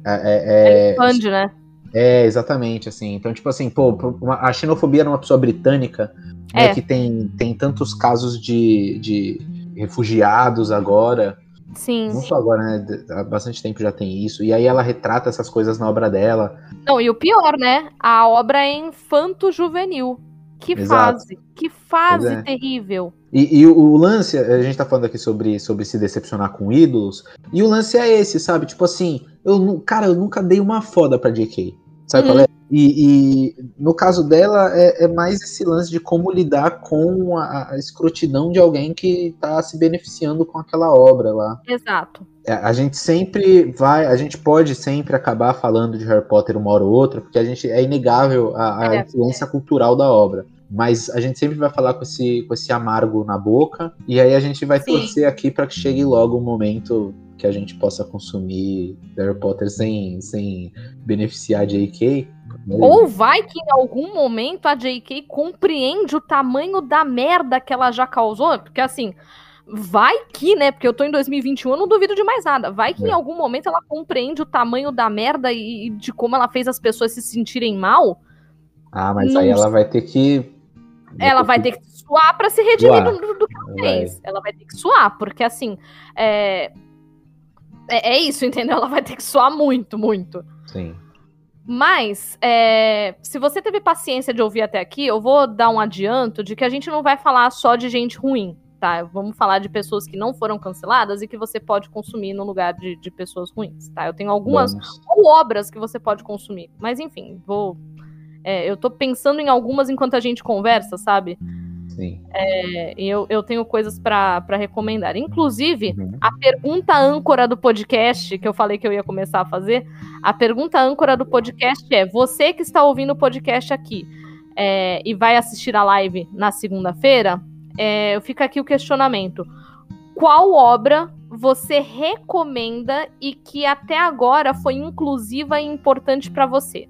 é, é, Expande, né? é, exatamente, assim. Então, tipo assim, pô, a xenofobia numa pessoa britânica, né, É. que tem, tem tantos casos de, de refugiados agora, Sim. não só agora, né, há bastante tempo já tem isso, e aí ela retrata essas coisas na obra dela. Não, e o pior, né? A obra é infanto-juvenil. Que Exato. fase, que fase é. terrível. E, e o, lance, a gente tá falando aqui sobre, sobre se decepcionar com ídolos, e o lance é esse, sabe? Tipo assim, eu, cara, eu nunca dei uma foda pra JK. Sabe Uhum. qual é? E, e no caso dela, é, é mais esse lance de como lidar com a, a escrotidão de alguém que tá se beneficiando com aquela obra lá. Exato. É, A gente sempre vai, a gente pode sempre acabar falando de Harry Potter uma hora ou outra, porque a gente é inegável a, a É. influência cultural da obra. Mas a gente sempre vai falar com esse, com esse amargo na boca, e aí a gente vai Sim. torcer aqui para que chegue logo o momento que a gente possa consumir Harry Potter sem, sem beneficiar a J.K. Ou vai que em algum momento a JK compreende o tamanho da merda que ela já causou, porque assim, vai que, né? Porque eu tô em 2021, eu não duvido de mais nada. Vai que É. em algum momento ela compreende o tamanho da merda e, e de como ela fez as pessoas se sentirem mal. Ah, mas Não aí ela vai ter que. Ela vai ter que suar pra se redimir do- do que ela Vai. fez. Ela vai ter que suar, porque assim, é... é. é isso, entendeu? Ela vai ter que suar muito, muito. Sim. Mas, é, se você teve paciência de ouvir até aqui, eu vou dar um adianto de que a gente não vai falar só de gente ruim, tá? Vamos falar de pessoas que não foram canceladas e que você pode consumir no lugar de, de pessoas ruins, tá? Eu tenho algumas ou obras que você pode consumir. Mas enfim, vou. é, eu tô pensando em algumas enquanto a gente conversa, sabe? Sim. É, eu, eu tenho coisas pra recomendar. Inclusive, Uhum. a pergunta âncora do podcast, que eu falei que eu ia começar a fazer, a pergunta âncora do podcast é: você que está ouvindo o podcast aqui é, e vai assistir a live na segunda-feira, é, fica aqui o questionamento. Qual obra você recomenda e que até agora foi inclusiva e importante pra você?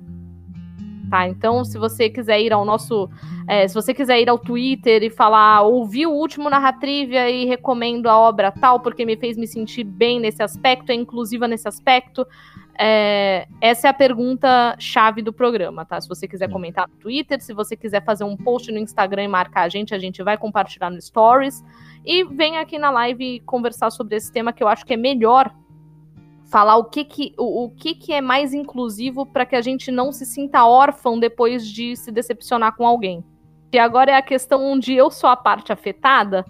Tá, então se você quiser ir ao nosso. é, se você quiser ir ao Twitter e falar, ouvi o último Narratrivia e recomendo a obra tal, porque me fez me sentir bem nesse aspecto, é inclusiva nesse aspecto. é, essa é a pergunta chave do programa, tá? Se você quiser comentar no Twitter, se você quiser fazer um post no Instagram e marcar a gente, a gente vai compartilhar no Stories. E vem aqui na live conversar sobre esse tema que eu acho que é melhor falar o que que, o, o que, que é mais inclusivo para que a gente não se sinta órfão depois de se decepcionar com alguém. E agora é a questão onde eu sou a parte afetada.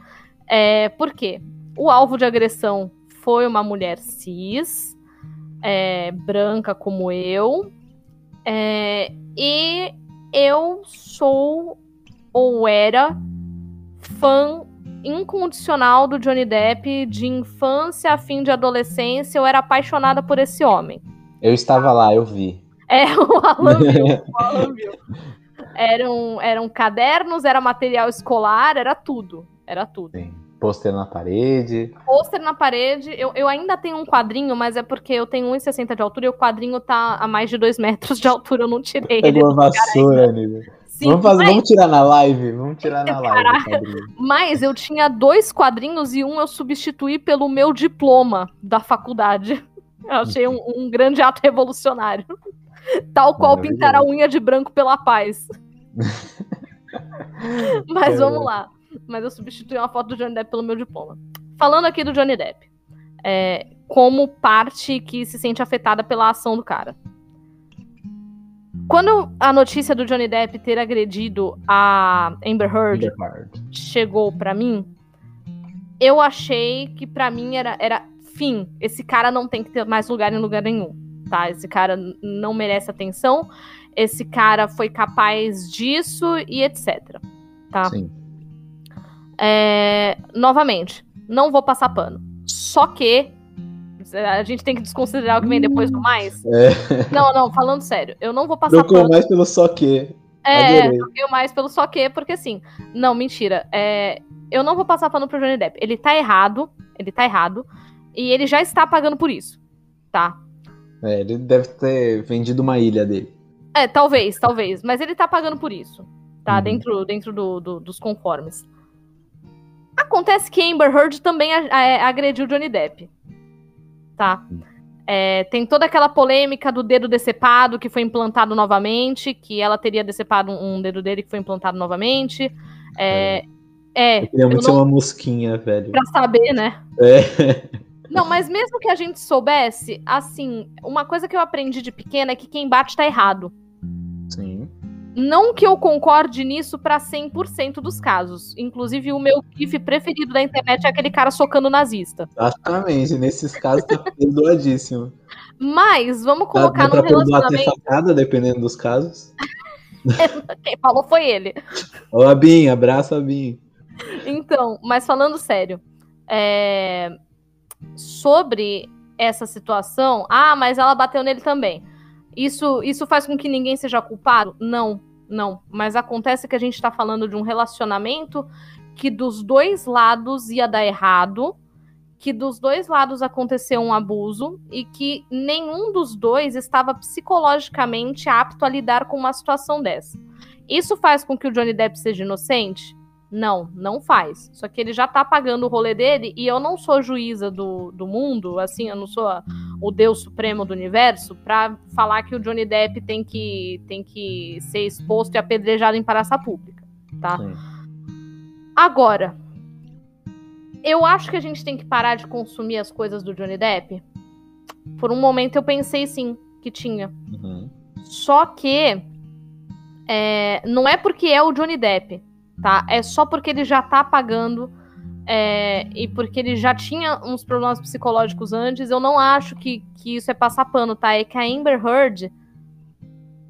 É, por quê? O alvo de agressão foi uma mulher cis, é, branca como eu, é, e eu sou ou era fã incondicional do Johnny Depp de infância a fim de adolescência. Eu era apaixonada por esse homem. Eu estava lá, eu vi. É, o Alan viu. O Alan viu. Eram, eram cadernos, era material escolar, era tudo. Era tudo. Sim. Pôster na parede. Pôster na parede. Eu, eu ainda tenho um quadrinho, mas é porque eu tenho 1,60 de altura e o quadrinho tá a mais de 2 metros de altura. Eu não tirei. Pegou a vassoura, amigo. Sim, Vamos, fazer, mas, vamos tirar na live. Vamos tirar na live. Caraca. mas eu tinha dois quadrinhos e um eu substituí pelo meu diploma da faculdade. Eu achei um, um grande ato revolucionário. Tal qual pintar a unha de branco pela paz. Mas vamos lá. Mas eu substituí uma foto do Johnny Depp pelo meu diploma. Falando aqui do Johnny Depp. é, como parte que se sente afetada pela ação do cara. Quando a notícia do Johnny Depp ter agredido a Amber Heard, Amber Heard. chegou pra mim, eu achei que pra mim era, era fim. Esse cara não tem que ter mais lugar em lugar nenhum, tá? Esse cara não merece atenção. Esse cara foi capaz disso e etc. Tá? Sim. É, novamente, não vou passar pano. Só que a gente tem que desconsiderar o que vem depois do mais. É. Não, não, falando sério, eu não vou passar Trocou pano. mais pelo só que. É, Adorei. troquei mais pelo só que, porque assim, não, mentira. É, eu não vou passar pano pro Johnny Depp. Ele tá errado, ele tá errado, e ele já está pagando por isso, tá? É, ele deve ter vendido uma ilha dele. É, talvez, talvez, mas ele tá pagando por isso, tá? Uhum. Dentro, dentro do- do- dos conformes. Acontece que Amber Heard também agrediu Johnny Depp, tá? É, tem toda aquela polêmica do dedo decepado que foi implantado novamente, que ela teria decepado um, dedo dele que foi implantado novamente. É, é, Eu queria muito eu ser não- uma mosquinha, velho. pra saber, né? É. Não, mas mesmo que a gente soubesse, assim, uma coisa que eu aprendi de pequena é que quem bate tá errado. Sim. Não que eu concorde nisso pra 100% dos casos. Inclusive, o meu gif preferido da internet é aquele cara socando nazista. Exatamente. Nesses casos tá perdoadíssimo. Mas, vamos Dá, colocar dá pra num até relacionamento. facada, dependendo dos casos. Quem falou foi ele. Ô, Abin, abraço, Abin. Então, mas falando sério, é, sobre essa situação, ah, mas ela bateu nele também. Isso, isso faz com que ninguém seja culpado? Não, não. Mas acontece que a gente tá falando de um relacionamento que dos dois lados ia dar errado, que dos dois lados aconteceu um abuso e que nenhum dos dois estava psicologicamente apto a lidar com uma situação dessa. Isso faz com que o Johnny Depp seja inocente? Não, não faz. Só que ele já tá pagando o rolê dele e eu não sou juíza do, do mundo, assim, eu não sou a- o Deus Supremo do universo pra falar que o Johnny Depp tem que, tem que ser exposto e apedrejado em praça pública, tá? Sim. Agora, eu acho que a gente tem que parar de consumir as coisas do Johnny Depp. Por um momento eu pensei sim que tinha. Uhum. Só que é, não é porque é o Johnny Depp, tá? É só porque ele já tá pagando é, e porque ele já tinha uns problemas psicológicos antes. Eu não acho que, que isso é passar pano, tá? É que a Amber Heard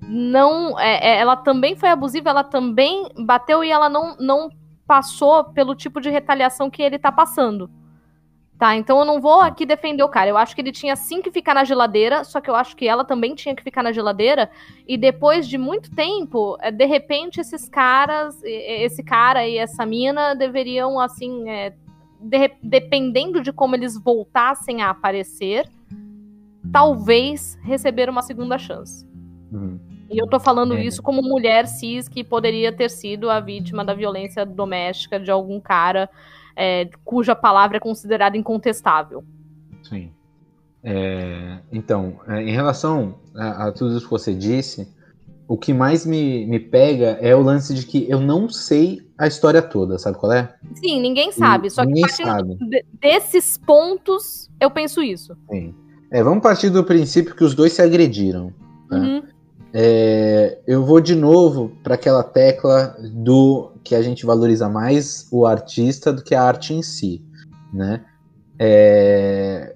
não, é, é, ela também foi abusiva, ela também bateu e ela não, não passou pelo tipo de retaliação que ele tá passando. Tá, então eu não vou aqui defender o cara. Eu acho que ele tinha sim que ficar na geladeira, só que eu acho que ela também tinha que ficar na geladeira. E depois de muito tempo, é, de repente, esses caras, esse cara e essa mina deveriam, assim, é, de- dependendo de como eles voltassem a aparecer, talvez receber uma segunda chance. Uhum. E eu tô falando É. isso como mulher cis que poderia ter sido a vítima da violência doméstica de algum cara é, cuja palavra é considerada incontestável. Sim. É, então, é, em relação a, a tudo isso que você disse, o que mais me, me pega é o lance de que eu não sei a história toda, sabe qual é? Sim, ninguém sabe. Só que Ninguém partindo sabe. de- desses pontos, eu penso isso. Sim. É, vamos partir do princípio que os dois se agrediram. Tá. Uhum. É, eu vou de novo para aquela tecla do que a gente valoriza mais o artista do que a arte em si, né? É,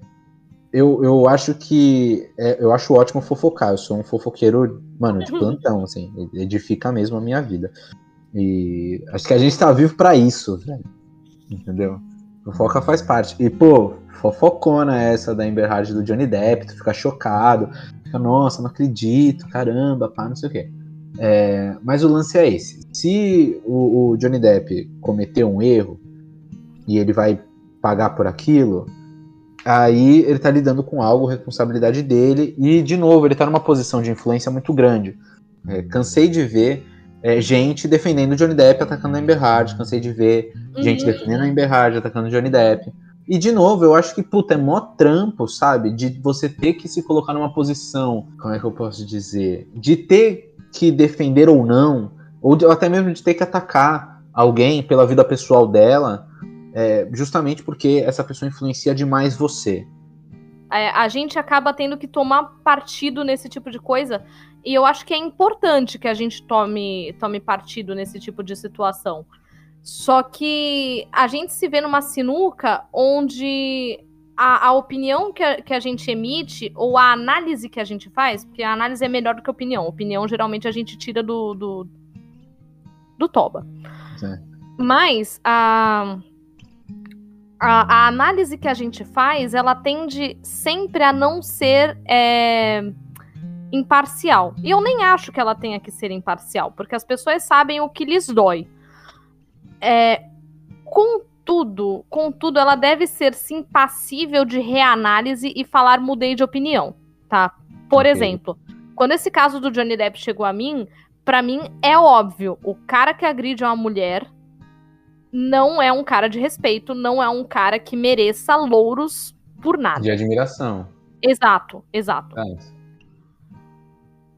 eu, eu acho que é, eu acho ótimo fofocar. Eu sou um fofoqueiro, mano, de plantão, assim, edifica mesmo a minha vida. E acho que a gente tá vivo para isso, velho. Entendeu? Fofoca faz parte. E pô, fofocona essa da Amber Heard do Johnny Depp, tu fica chocado fica, nossa, não acredito, caramba, pá, não sei o quê. É, mas o lance é esse. Se o, o Johnny Depp cometeu um erro e ele vai pagar por aquilo, aí ele tá lidando com algo, responsabilidade dele, e de novo, ele tá numa posição de influência muito grande. É, cansei de ver é, gente defendendo o Johnny Depp atacando a Amber Heard, cansei de ver gente Uhum. defendendo a Amber Heard, atacando o Johnny Depp. E de novo, eu acho que, puta, é mó trampo, sabe? De você ter que se colocar numa posição, como é que eu posso dizer? De ter que defender ou não, ou, até mesmo de ter que atacar alguém pela vida pessoal dela, é, justamente porque essa pessoa influencia demais você. É, a gente acaba tendo que tomar partido nesse tipo de coisa. E eu acho que é importante que a gente tome, tome partido nesse tipo de situação. Só que a gente se vê numa sinuca onde a, a opinião que a, que a, gente emite, ou a análise que a gente faz, porque a análise é melhor do que a opinião. Opinião, geralmente, a gente tira do, do, do Toba. Sim. Mas a, a, a, análise que a gente faz, ela tende sempre a não ser é, imparcial. E eu nem acho que ela tenha que ser imparcial, porque as pessoas sabem o que lhes dói. É, contudo, contudo, ela deve ser sim passível de reanálise e falar mudei de opinião, tá? Por okay. exemplo, quando esse caso do Johnny Depp chegou a mim, para mim é óbvio, o cara que agride uma mulher não é um cara de respeito, não é um cara que mereça louros por nada. De admiração. Exato, exato. É.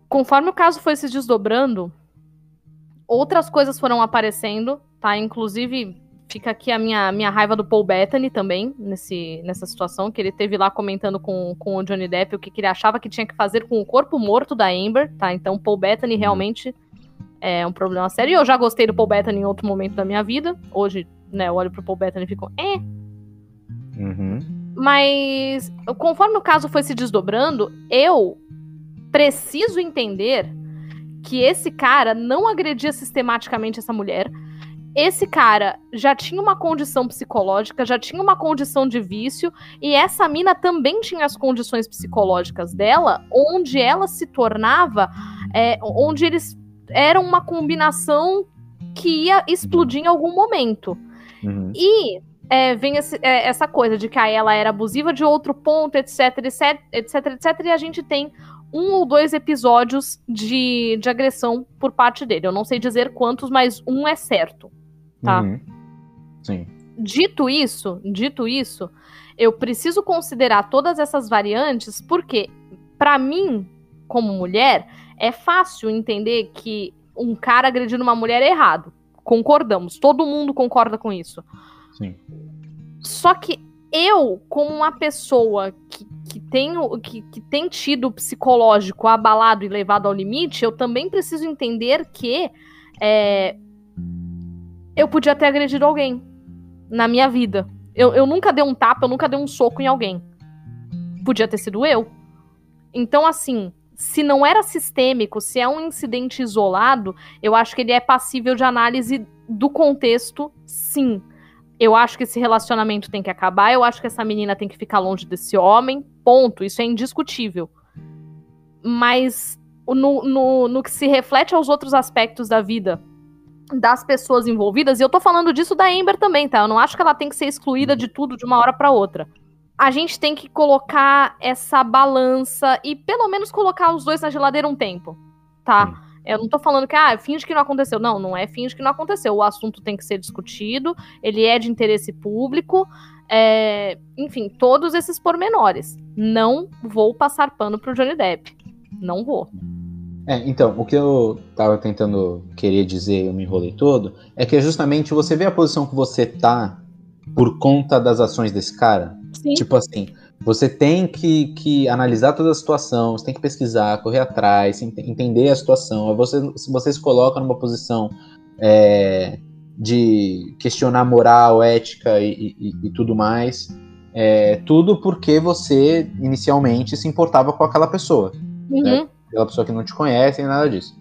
Conforme o caso foi se desdobrando, outras coisas foram aparecendo, tá? Inclusive, fica aqui a minha, minha raiva do Paul Bettany também, nesse, nessa situação, que ele teve lá comentando com, com o Johnny Depp o que, que ele achava que tinha que fazer com o corpo morto da Amber, tá? Então, Paul Bettany uhum. realmente é um problema sério. E eu já gostei do Paul Bettany em outro momento da minha vida. Hoje, né, eu olho pro Paul Bettany e fico, é. Uhum. Mas, conforme o caso foi se desdobrando, eu preciso entender que esse cara não agredia sistematicamente essa mulher. Esse cara já tinha uma condição psicológica, já tinha uma condição de vício, e essa mina também tinha as condições psicológicas dela, onde ela se tornava. É, onde eles era uma combinação que ia explodir em algum momento. Uhum. E é, vem esse, é, essa coisa de que a ela era abusiva de outro ponto, etc, etc, etc, etc, e a gente tem um ou dois episódios de, de agressão por parte dele. Eu não sei dizer quantos, mas um é certo, tá? Uhum. Sim. Dito isso, dito isso, eu preciso considerar todas essas variantes porque, para mim, como mulher, é fácil entender que um cara agredindo uma mulher é errado. Concordamos. Todo mundo concorda com isso. Sim. Só que eu, como uma pessoa que, que, tem, que, que tem tido o psicológico abalado e levado ao limite, eu também preciso entender que é, eu podia ter agredido alguém na minha vida. Eu, eu nunca dei um tapa, eu nunca dei um soco em alguém. Podia ter sido eu. Então, assim, se não era sistêmico, se é um incidente isolado, eu acho que ele é passível de análise do contexto, sim. Eu acho que esse relacionamento tem que acabar, eu acho que essa menina tem que ficar longe desse homem, ponto. Isso é indiscutível. Mas no, no, no que se reflete aos outros aspectos da vida das pessoas envolvidas, e eu tô falando disso da Amber também, tá? Eu não acho que ela tem que ser excluída de tudo de uma hora para outra a gente tem que colocar essa balança e pelo menos colocar os dois na geladeira um tempo, tá? Eu não tô falando que, ah, finge que não aconteceu. Não, não é finge que não aconteceu. O assunto tem que ser discutido, ele é de interesse público, é... enfim, todos esses pormenores. Não vou passar pano pro Johnny Depp. Não vou. É, então, o que eu tava tentando querer dizer, eu me enrolei todo, é que é justamente você vê a posição que você tá por conta das ações desse cara. Sim. Tipo assim, você tem que, que analisar toda a situação, você tem que pesquisar, correr atrás, entender a situação. Você, você se coloca numa posição é, de questionar moral, ética e, e, e tudo mais. É, tudo porque você inicialmente se importava com aquela pessoa. Uhum. Né? Aquela pessoa que não te conhece nem nada disso.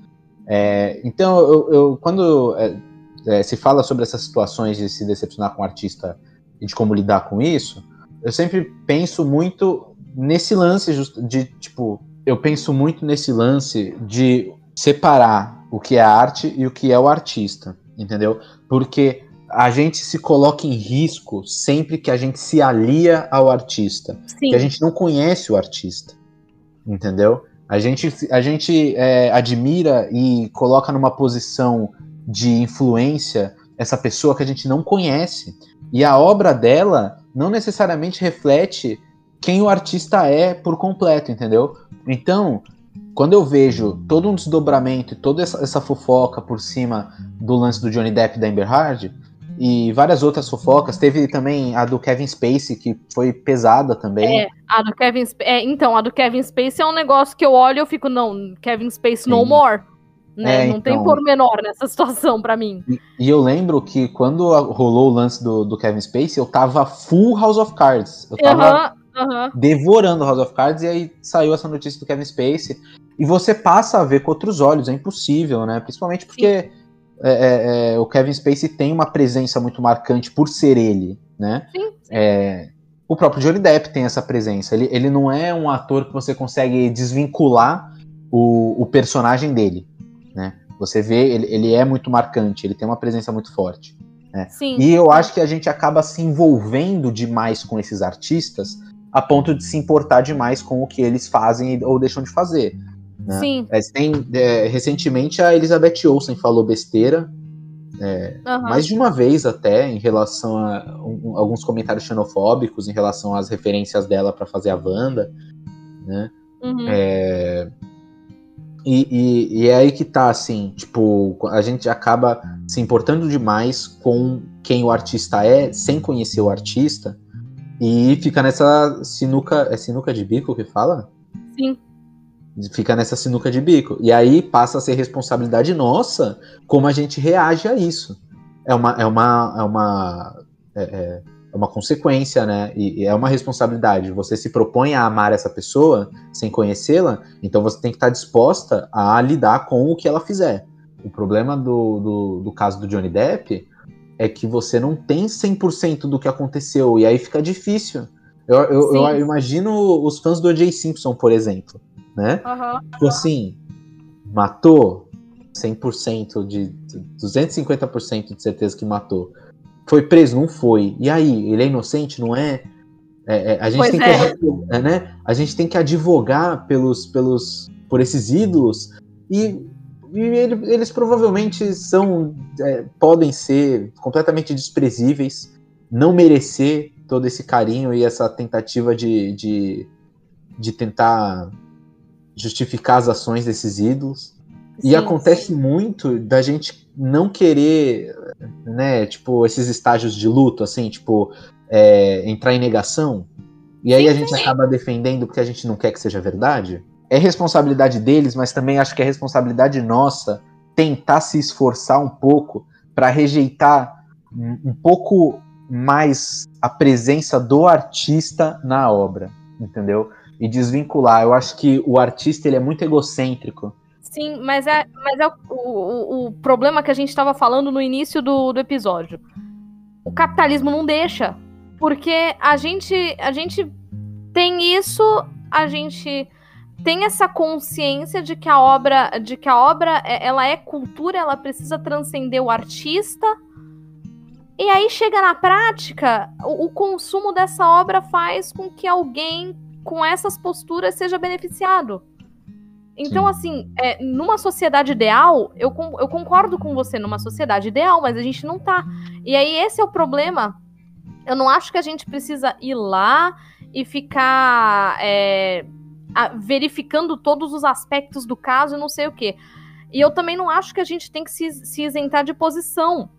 É, então, eu, eu quando é, é, se fala sobre essas situações de se decepcionar com o artista e de como lidar com isso, eu sempre penso muito nesse lance de, tipo, eu penso muito nesse lance de separar o que é arte e o que é o artista, entendeu? Porque a gente se coloca em risco sempre que a gente se alia ao artista, Sim. que a gente não conhece o artista, entendeu? A gente, a gente é, admira e coloca numa posição de influência essa pessoa que a gente não conhece. E a obra dela não necessariamente reflete quem o artista é por completo, entendeu? Então, quando eu vejo todo um desdobramento e toda essa, essa fofoca por cima do lance do Johnny Depp e da Amber Heard, e várias outras fofocas. Teve também a do Kevin Spacey, que foi pesada também. É, a do Kevin é, Então, a do Kevin Spacey é um negócio que eu olho e eu fico, não, Kevin Spacey no more. Né? É, não tem então. pormenor nessa situação para mim. E, e, eu lembro que quando rolou o lance do, do, Kevin Spacey, eu tava full House of Cards. Eu tava uhum. devorando House of Cards e aí saiu essa notícia do Kevin Spacey. E você passa a ver com outros olhos, é impossível, né? Principalmente porque é, é, é, o Kevin Spacey tem uma presença muito marcante por ser ele, né? Sim. É, o próprio Johnny Depp tem essa presença. Ele, ele não é um ator que você consegue desvincular o, o personagem dele, né? Você vê, ele, ele é muito marcante, ele tem uma presença muito forte. Né? Sim. E eu acho que a gente acaba se envolvendo demais com esses artistas a ponto de se importar demais com o que eles fazem ou deixam de fazer. Né? Sim. É, tem, é, recentemente a Elizabeth Olsen falou besteira, é, uhum. mais de uma vez até, em relação a um, alguns comentários xenofóbicos em relação às referências dela para fazer a Wanda, né? Uhum. É, e, e, e, é aí que tá, assim, tipo, a gente acaba se importando demais com quem o artista é, sem conhecer o artista, e fica nessa sinuca. É sinuca de bico que fala? Sim. Fica nessa sinuca de bico. E aí passa a ser responsabilidade nossa como a gente reage a isso. É uma. É uma, é uma, é, é, é uma consequência, né? E, e, é uma responsabilidade. Você se propõe a amar essa pessoa sem conhecê-la, então você tem que estar disposta a lidar com o que ela fizer. O problema do, do, do caso do Johnny Depp é que você não tem 100% do que aconteceu, e aí fica difícil. Eu, eu, eu, imagino os fãs do O.J. Simpson, por exemplo, né? Uhum. Tipo assim, matou 100% de 250% de certeza que matou. Foi preso, não foi. E aí, ele é inocente, não é? é, é a gente pois tem é. que né? A gente tem que advogar pelos, pelos por esses ídolos e e ele, eles provavelmente são. É, podem ser completamente desprezíveis, não merecer todo esse carinho e essa tentativa de, de, de tentar justificar as ações desses ídolos. Sim, e acontece sim. muito da gente não querer, né, tipo, esses estágios de luto, assim, tipo, é, entrar em negação. E aí sim, a gente acaba defendendo porque a gente não quer que seja verdade é responsabilidade deles, mas também acho que é responsabilidade nossa tentar se esforçar um pouco para rejeitar um pouco mais a presença do artista na obra, entendeu? E desvincular. Eu acho que o artista ele é muito egocêntrico. Sim, mas é, mas é o, o, o problema que a gente estava falando no início do, do episódio. O capitalismo não deixa. Porque a gente, a gente tem isso, a gente tem essa consciência de que a obra, de que a obra é, ela é cultura, ela precisa transcender o artista. E aí chega na prática, o, o consumo dessa obra faz com que alguém com essas posturas seja beneficiado. Então, Sim. assim, é, numa sociedade ideal, eu, eu concordo com você numa sociedade ideal, mas a gente não tá. E aí, esse é o problema. Eu não acho que a gente precisa ir lá e ficar. É, a, verificando todos os aspectos do caso e não sei o quê. E eu também não acho que a gente tem que se, se isentar de posição.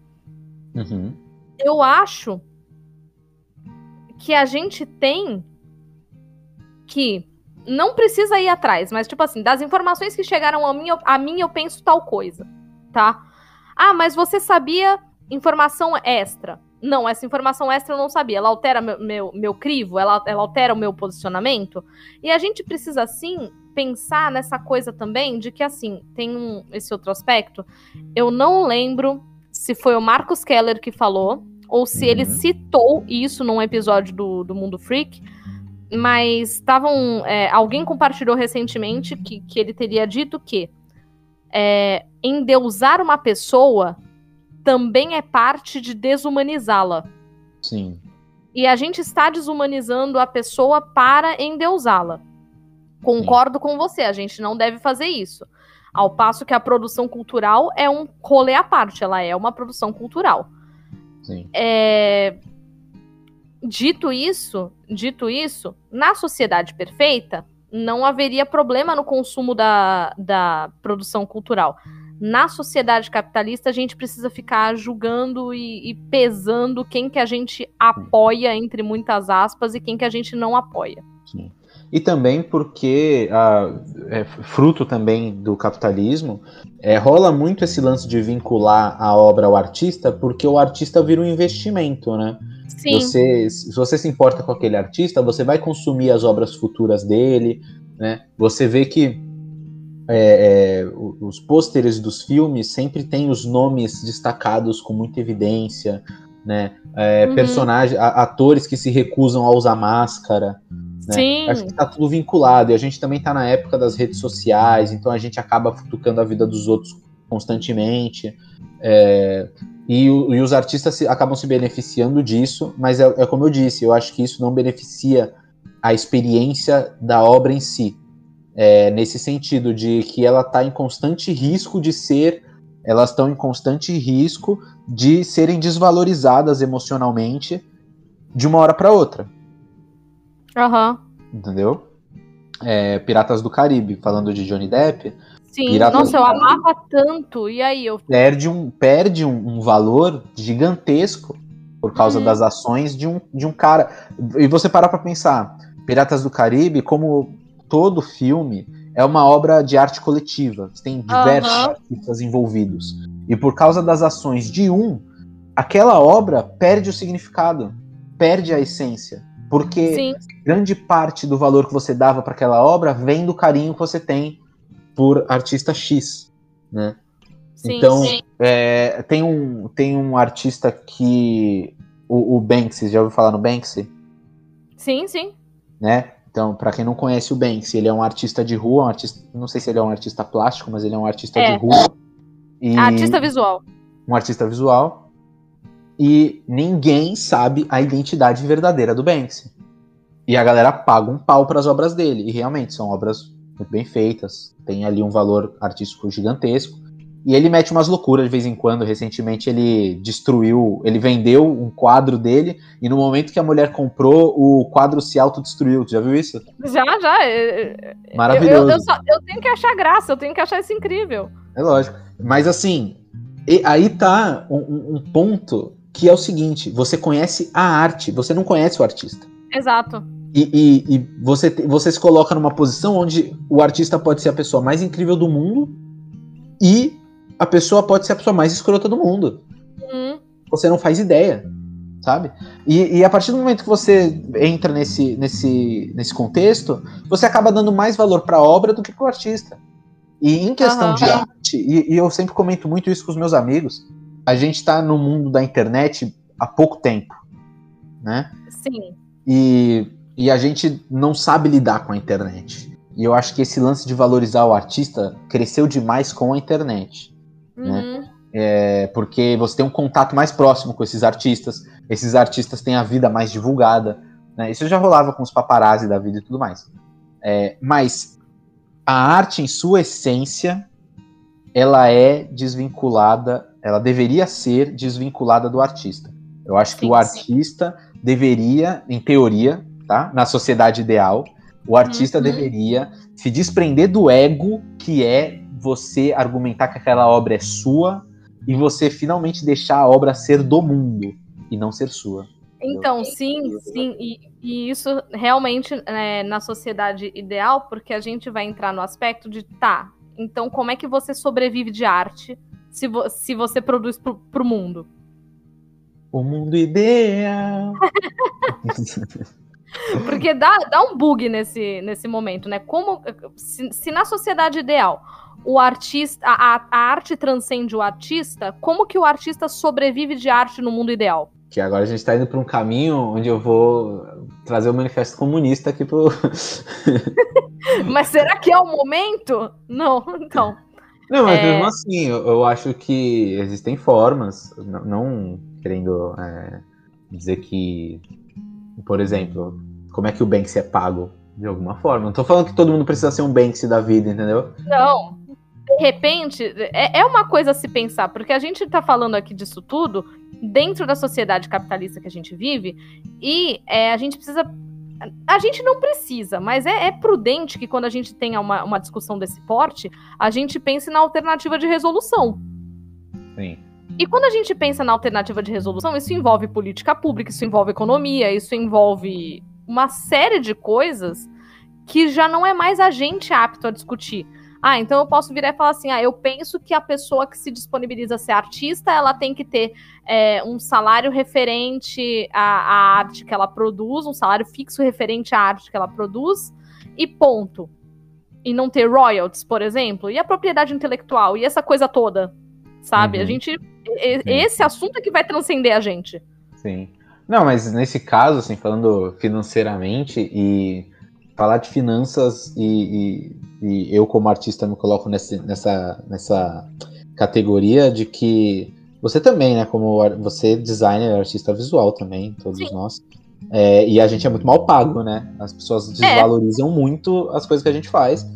Uhum. Eu acho que a gente tem que não precisa ir atrás, mas tipo assim, das informações que chegaram a mim, eu, a mim eu penso tal coisa, tá? Ah, mas você sabia informação extra? não, essa informação extra eu não sabia. Ela altera meu, meu, meu crivo, ela, ela altera o meu posicionamento. E a gente precisa, sim, pensar nessa coisa também de que, assim, tem um, esse outro aspecto. Eu não lembro se foi o Marcos Keller que falou, ou se uhum. ele citou isso num episódio do, do Mundo Freak, mas estavam. É, alguém compartilhou recentemente que, que ele teria dito que é, endeusar uma pessoa também é parte de desumanizá-la. Sim. E a gente está desumanizando a pessoa para endeusá-la. Concordo Sim. com você, a gente não deve fazer isso. Ao passo que a produção cultural é um rolê à parte, ela é uma produção cultural. Sim. É... Dito isso, dito isso, na sociedade perfeita, não haveria problema no consumo da, da produção cultural na sociedade capitalista a gente precisa ficar julgando e, e pesando quem que a gente apoia, entre muitas aspas, e quem que a gente não apoia. Sim. E também porque, ah, é, fruto também do capitalismo, é, rola muito esse lance de vincular a obra ao artista, porque o artista vira um investimento, né? Sim. Você, se você se importa com aquele artista, você vai consumir as obras futuras dele, né? Você vê que é, é, os pôsteres dos filmes sempre têm os nomes destacados com muita evidência, né? É, Uhum. Personagens, a- atores que se recusam a usar máscara. Né? Sim. Acho que tá tudo vinculado. E a gente também tá na época das redes sociais, então a gente acaba futucando a vida dos outros constantemente. É, e, e os artistas se- acabam se beneficiando disso, mas é, é como eu disse, eu acho que isso não beneficia a experiência da obra em si. É, nesse sentido de que ela está em constante risco de ser, elas estão em constante risco de serem desvalorizadas emocionalmente de uma hora para outra Aham. entendeu? É, Piratas do Caribe, falando de Johnny Depp, Sim. Pirata Nossa, eu amava tanto. E aí, eu. perde um, perde um, um valor gigantesco por causa Uhum. das ações de um, de um cara. E você parar pra pensar, Piratas do Caribe, como todo filme, é uma obra de arte coletiva. Tem diversos Aham. artistas envolvidos. E por causa das ações de um, aquela obra perde o significado, perde a essência. Porque Sim. grande parte do valor que você dava para aquela obra vem do carinho que você tem por artista X, né? Sim. então, sim. é, tem, um, tem um artista que. O, o Banksy, já ouviu falar no Banksy? Sim, sim. Né? Então, para quem não conhece o Banksy, ele é um artista de rua, um artista, não sei se ele é um artista plástico, mas ele é um artista É. de rua. E Artista visual. um artista visual. E ninguém sabe a identidade verdadeira do Banksy. E a galera paga um pau para as obras dele. E realmente são obras muito bem feitas, tem ali um valor artístico gigantesco. E ele mete umas loucuras de vez em quando. Recentemente ele destruiu, ele vendeu um quadro dele e no momento que a mulher comprou, o quadro se autodestruiu. Tu já viu isso? Já, já. é- é- Maravilhoso. Eu, eu, só- eu tenho que achar graça, eu tenho que achar isso incrível. É lógico. Mas assim, e- aí tá um, um ponto que é o seguinte: você conhece a arte, você não conhece o artista. Exato. E, e- e você, você se coloca numa posição onde o artista pode ser a pessoa mais incrível do mundo e a pessoa pode ser a pessoa mais escrota do mundo. Hum, Você não faz ideia, sabe? E, e a partir do momento que você entra nesse, nesse, nesse contexto, você acaba dando mais valor para a obra do que para o artista. E em questão Aham. de arte, e, e eu sempre comento muito isso com os meus amigos, a gente está no mundo da internet há pouco tempo, né? sim. E, e a gente não sabe lidar com a internet. E eu acho que esse lance de valorizar o artista cresceu demais com a internet. Uhum. É, porque você tem um contato mais próximo com esses artistas, esses artistas têm a vida mais divulgada. Né? Isso já rolava com os paparazzi da vida e tudo mais. É, mas a arte, em sua essência, ela é desvinculada, ela deveria ser desvinculada do artista. Eu acho que Sim, o sim. artista deveria, em teoria, tá? na sociedade ideal, o artista Uhum. deveria se desprender do ego que é você argumentar que aquela obra é sua e você finalmente deixar a obra ser do mundo e não ser sua. Então, sim, sim, e, e isso realmente é, na sociedade ideal, porque a gente vai entrar no aspecto de tá, então como é que você sobrevive de arte se, vo- se você produz pro, pro mundo? O mundo ideal. Porque dá, dá um bug nesse, nesse momento, né? Como se, se na sociedade ideal o artista, a, a- arte transcende o artista, como que o artista sobrevive de arte no mundo ideal? que agora a gente está indo para um caminho onde eu vou trazer o manifesto comunista aqui pro. Mas será que é o momento? Não, então. Não, mas É. mesmo assim, eu, eu acho que existem formas, não, não querendo é, dizer que, por exemplo, como é que o Banksy é pago de alguma forma. Não tô falando que todo mundo precisa ser um Banksy da vida, entendeu? Não. De repente, é, é uma coisa a se pensar, porque a gente tá falando aqui disso tudo dentro da sociedade capitalista que a gente vive, e é, a gente precisa a gente não precisa, mas é, é, prudente que quando a gente tenha uma, uma discussão desse porte, a gente pense na alternativa de resolução. Sim. E quando a gente pensa na alternativa de resolução, isso envolve política pública, isso envolve economia, isso envolve uma série de coisas que já não é mais a gente apto a discutir. Ah, então eu posso virar e falar assim: ah, eu penso que a pessoa que se disponibiliza a ser artista, ela tem que ter é, um salário referente à, à, arte que ela produz, um salário fixo referente à arte que ela produz, e ponto. E não ter royalties, por exemplo, e a propriedade intelectual, e essa coisa toda, sabe? Uhum. A gente. Esse assunto é que vai transcender a gente. Sim. Não, mas nesse caso, assim, falando financeiramente e falar de finanças e, e, e, eu como artista me coloco nesse, nessa, nessa categoria de que você também, né, como você designer, artista visual também, todos Sim. nós, é, e a gente é muito mal pago, né? As pessoas é. desvalorizam é. muito as coisas que a gente faz.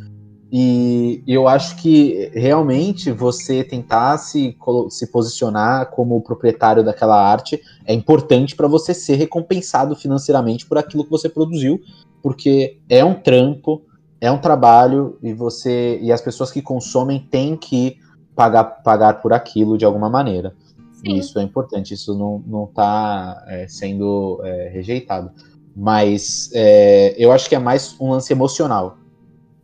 E eu acho que realmente você tentar se, se posicionar como proprietário daquela arte é importante para você ser recompensado financeiramente por aquilo que você produziu, porque é um trampo, é um trabalho e você e as pessoas que consomem têm que pagar, pagar por aquilo de alguma maneira. Sim. E isso é importante, isso não está é, sendo é, rejeitado. Mas é, eu acho que é mais um lance emocional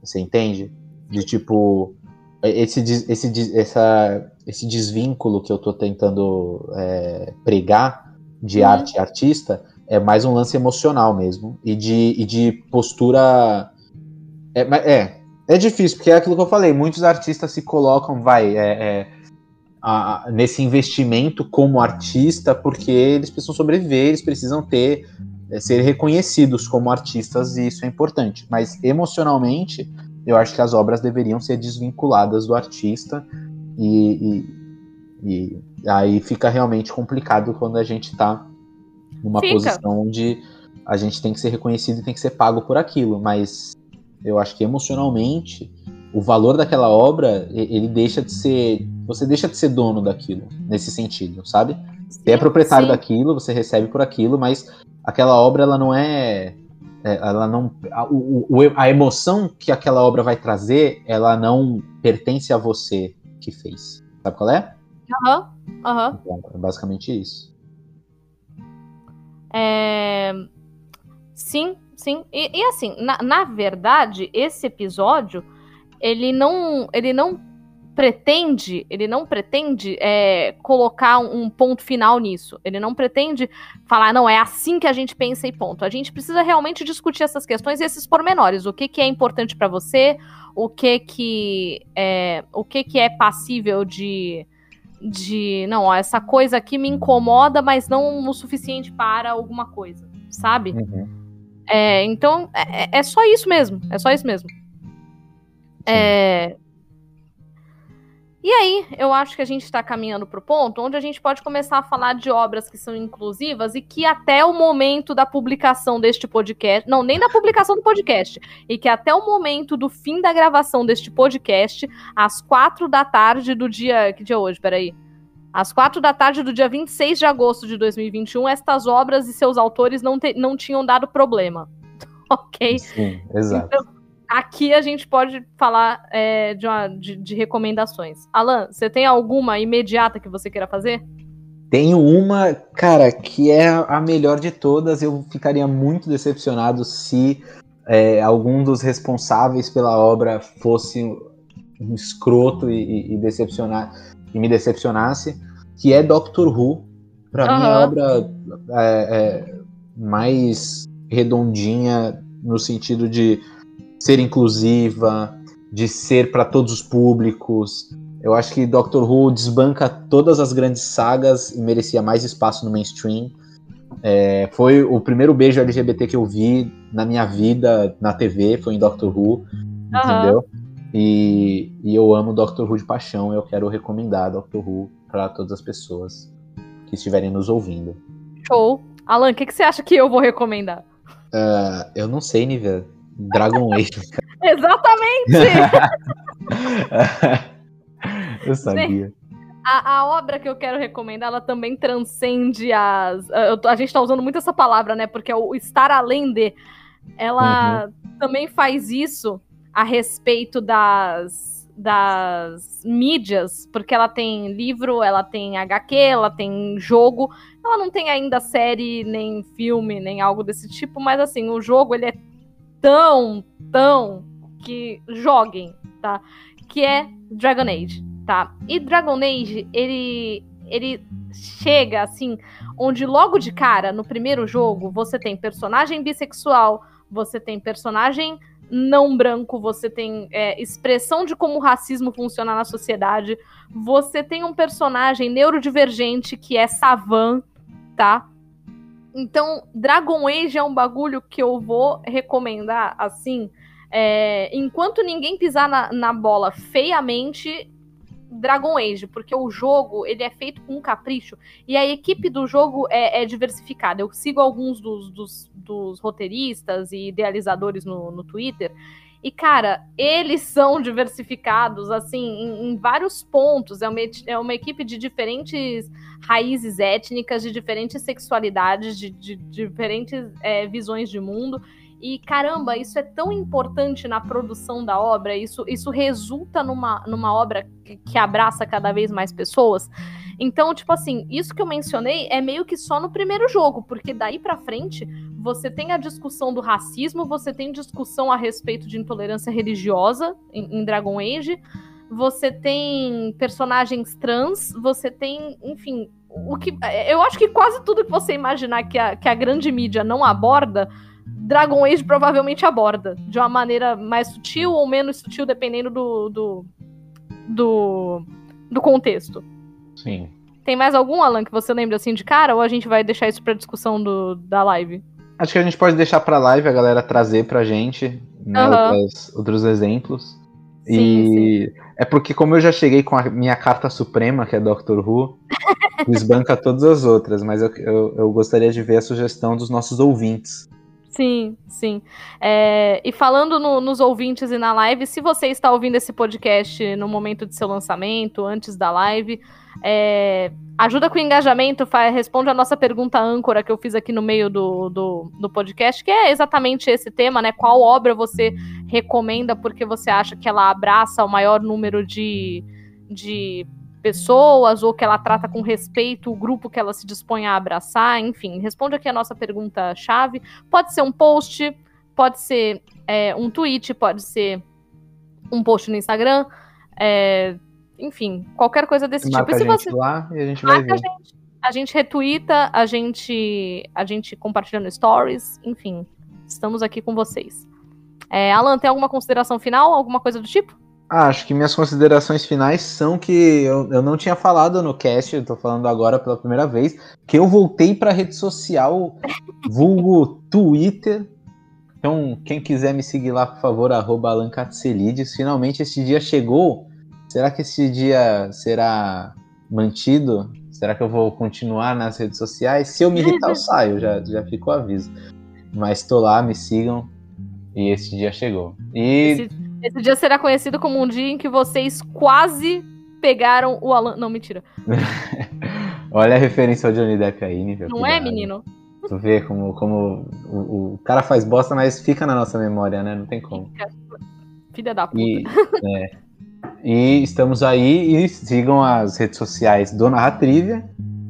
você entende? De tipo, esse, esse, essa, esse desvínculo que eu tô tentando é, pregar de uhum. arte e artista é mais um lance emocional mesmo. E de, e de postura. É, é, é difícil, porque é aquilo que eu falei, muitos artistas se colocam, vai, é, é a, nesse investimento como artista, porque eles precisam sobreviver, eles precisam ter é, ser reconhecidos como artistas e isso é importante. Mas emocionalmente, eu acho que as obras deveriam ser desvinculadas do artista e, e, e aí fica realmente complicado quando a gente está numa fica. posição onde a gente tem que ser reconhecido e tem que ser pago por aquilo. Mas eu acho que emocionalmente o valor daquela obra ele deixa de ser você deixa de ser dono daquilo nesse sentido, sabe? Você é proprietário sim. daquilo, você recebe por aquilo, mas aquela obra ela não é, é ela não a, o, a emoção que aquela obra vai trazer ela não pertence a você que fez sabe qual é aham uhum, aham uhum. é basicamente isso é... sim sim e, e assim na, na verdade esse episódio ele não ele não pretende, ele não pretende é, colocar um ponto final nisso. Ele não pretende falar, não, é assim que a gente pensa e ponto. A gente precisa realmente discutir essas questões e esses pormenores. O que, que é importante para você, o que que é, o que que é passível de de não, ó, essa coisa aqui me incomoda, mas não o suficiente para alguma coisa, sabe? Uhum. É, então é, é, só isso mesmo, é só isso mesmo. É, e aí, eu acho que a gente está caminhando para o ponto onde a gente pode começar a falar de obras que são inclusivas e que até o momento da publicação deste podcast, não, nem da publicação do podcast, e que até o momento do fim da gravação deste podcast, às quatro da tarde do dia. Que dia é hoje? Peraí. Às quatro da tarde do dia 26 de agosto de 2021, estas obras e seus autores não, te, não tinham dado problema. ok? Sim, exato. Então, aqui a gente pode falar é, de, uma, de, de, recomendações. Alan, você tem alguma imediata que você queira fazer? Tenho uma, cara, que é a melhor de todas. Eu ficaria muito decepcionado se é, algum dos responsáveis pela obra fosse um escroto e, e, decepcionar, e me decepcionasse, que é Doctor Who. Para uhum. mim, a obra é, é, mais redondinha no sentido de ser inclusiva, de ser para todos os públicos. Eu acho que Doctor Who desbanca todas as grandes sagas e merecia mais espaço no mainstream. É, foi o primeiro beijo LGBT que eu vi na minha vida na TV, foi em Doctor Who, uhum. entendeu? E, e, eu amo Doctor Who de paixão, eu quero recomendar Doctor Who para todas as pessoas que estiverem nos ouvindo. Show! Alan, o que, que, você acha que eu vou recomendar? Uh, eu não sei, Nivea. Dragon Age. Exatamente! eu sabia. A, a, obra que eu quero recomendar, ela também transcende as. A, a gente tá usando muito essa palavra, né? Porque é o estar além de. ela uhum. também faz isso a respeito das, das mídias, porque ela tem livro, ela tem HQ, ela tem jogo. Ela não tem ainda série, nem filme, nem algo desse tipo, mas assim, o jogo ele é tão, tão que joguem, tá? Que é Dragon Age, tá? E Dragon Age, ele ele chega assim, onde logo de cara, no primeiro jogo, você tem personagem bissexual, você tem personagem não branco, você tem é, expressão de como o racismo funciona na sociedade, você tem um personagem neurodivergente que é Savan, tá? Então, Dragon Age é um bagulho que eu vou recomendar assim. É, enquanto ninguém pisar na, na bola feiamente, Dragon Age, porque o jogo ele é feito com um capricho e a equipe do jogo é, é diversificada. Eu sigo alguns dos, dos, dos roteiristas e idealizadores no, no, Twitter. E, cara, eles são diversificados, assim, em, em vários pontos. É uma, é uma equipe de diferentes raízes étnicas, de diferentes sexualidades, de, de, de diferentes é, visões de mundo. E caramba, isso é tão importante na produção da obra, isso, isso resulta numa, numa obra que, que abraça cada vez mais pessoas. Então, tipo assim, isso que eu mencionei é meio que só no primeiro jogo, porque daí para frente você tem a discussão do racismo, você tem discussão a respeito de intolerância religiosa em, em Dragon Age, você tem personagens trans, você tem, enfim, o que eu acho que quase tudo que você imaginar que a, que a grande mídia não aborda Dragon Age provavelmente aborda de uma maneira mais sutil ou menos sutil, dependendo do, do, do, do contexto. Sim. Tem mais algum, Alan, que você lembra assim de cara? Ou a gente vai deixar isso pra discussão do, da live? Acho que a gente pode deixar pra live a galera trazer pra gente né, uhum. outros, outros exemplos. Sim, e sim. é porque, como eu já cheguei com a minha carta suprema, que é Doctor Who, desbanca todas as outras, mas eu, eu, eu gostaria de ver a sugestão dos nossos ouvintes. Sim, sim. É, e falando no, nos ouvintes e na live, se você está ouvindo esse podcast no momento de seu lançamento, antes da live, é, ajuda com o engajamento, faz, responde a nossa pergunta âncora que eu fiz aqui no meio do, do, do, podcast, que é exatamente esse tema, né? Qual obra você recomenda porque você acha que ela abraça o maior número de, de pessoas ou que ela trata com respeito o grupo que ela se dispõe a abraçar, enfim, responde aqui a nossa pergunta chave. Pode ser um post, pode ser é, um tweet, pode ser um post no Instagram, é, enfim, qualquer coisa desse Mata tipo. E se você lá e a gente vai ver. A gente, a gente retuita, a gente, a gente compartilha no stories, enfim, estamos aqui com vocês. É, Alan, tem alguma consideração final, alguma coisa do tipo? Ah, acho que minhas considerações finais são que eu, eu não tinha falado no cast, eu tô falando agora pela primeira vez, que eu voltei pra rede social, vulgo Twitter. Então, quem quiser me seguir lá, por favor, arroba Alan Finalmente esse dia chegou. Será que esse dia será mantido? Será que eu vou continuar nas redes sociais? Se eu me irritar, eu saio, já, já fico o aviso. Mas tô lá, me sigam. E esse dia chegou. E. Esse esse dia será conhecido como um dia em que vocês quase pegaram o Alan. Não, mentira. Olha a referência ao Johnny Depp aí, nível. Não é, menino? Tu vê como, como o, o, cara faz bosta, mas fica na nossa memória, né? Não tem como. Filha da puta. E, é, e estamos aí e sigam as redes sociais do Narratrivia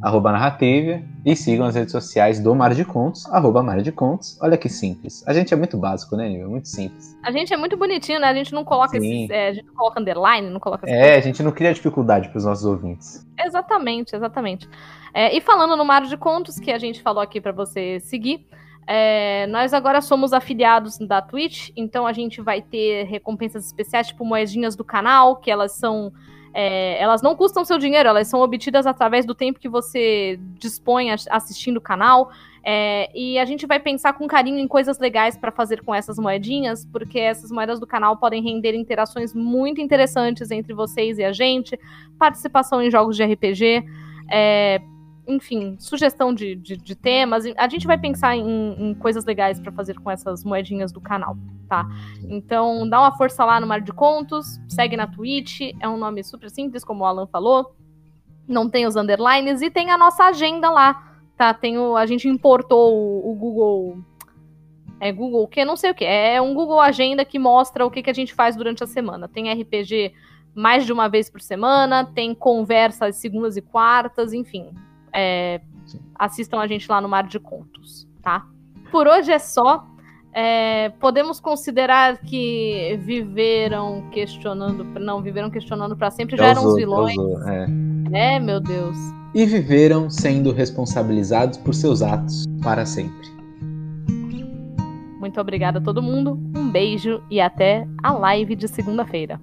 arroba narrativa, e sigam as redes sociais do Mar de Contos, arroba Mar de Contos. Olha que simples. A gente é muito básico, né, Nível? Muito simples. A gente é muito bonitinho, né? A gente não coloca esses, é, a gente não coloca underline, não coloca É, a gente não cria dificuldade para os nossos ouvintes. Exatamente, exatamente. É, e falando no Mar de Contos, que a gente falou aqui para você seguir, é, nós agora somos afiliados da Twitch, então a gente vai ter recompensas especiais, tipo moedinhas do canal, que elas são é, elas não custam seu dinheiro, elas são obtidas através do tempo que você dispõe assistindo o canal. É, e a gente vai pensar com carinho em coisas legais para fazer com essas moedinhas, porque essas moedas do canal podem render interações muito interessantes entre vocês e a gente, participação em jogos de RPG, é, enfim, sugestão de, de, de, temas. A gente vai pensar em, em coisas legais para fazer com essas moedinhas do canal, tá? Então, dá uma força lá no Mar de Contos, segue na Twitch, é um nome super simples, como o Alan falou. Não tem os underlines e tem a nossa agenda lá, tá? Tem o, a gente importou o, o Google É Google o que? Não sei o que. É um Google Agenda que mostra o que, que a gente faz durante a semana. Tem RPG mais de uma vez por semana, tem conversa às segundas e quartas, enfim. É, assistam a gente lá no Mar de Contos, tá? Por hoje é só. É, podemos considerar que viveram questionando, não viveram questionando para sempre, já eram os vilões. é. é, meu Deus. E viveram sendo responsabilizados por seus atos para sempre. Muito obrigada a todo mundo, um beijo e até a live de segunda-feira.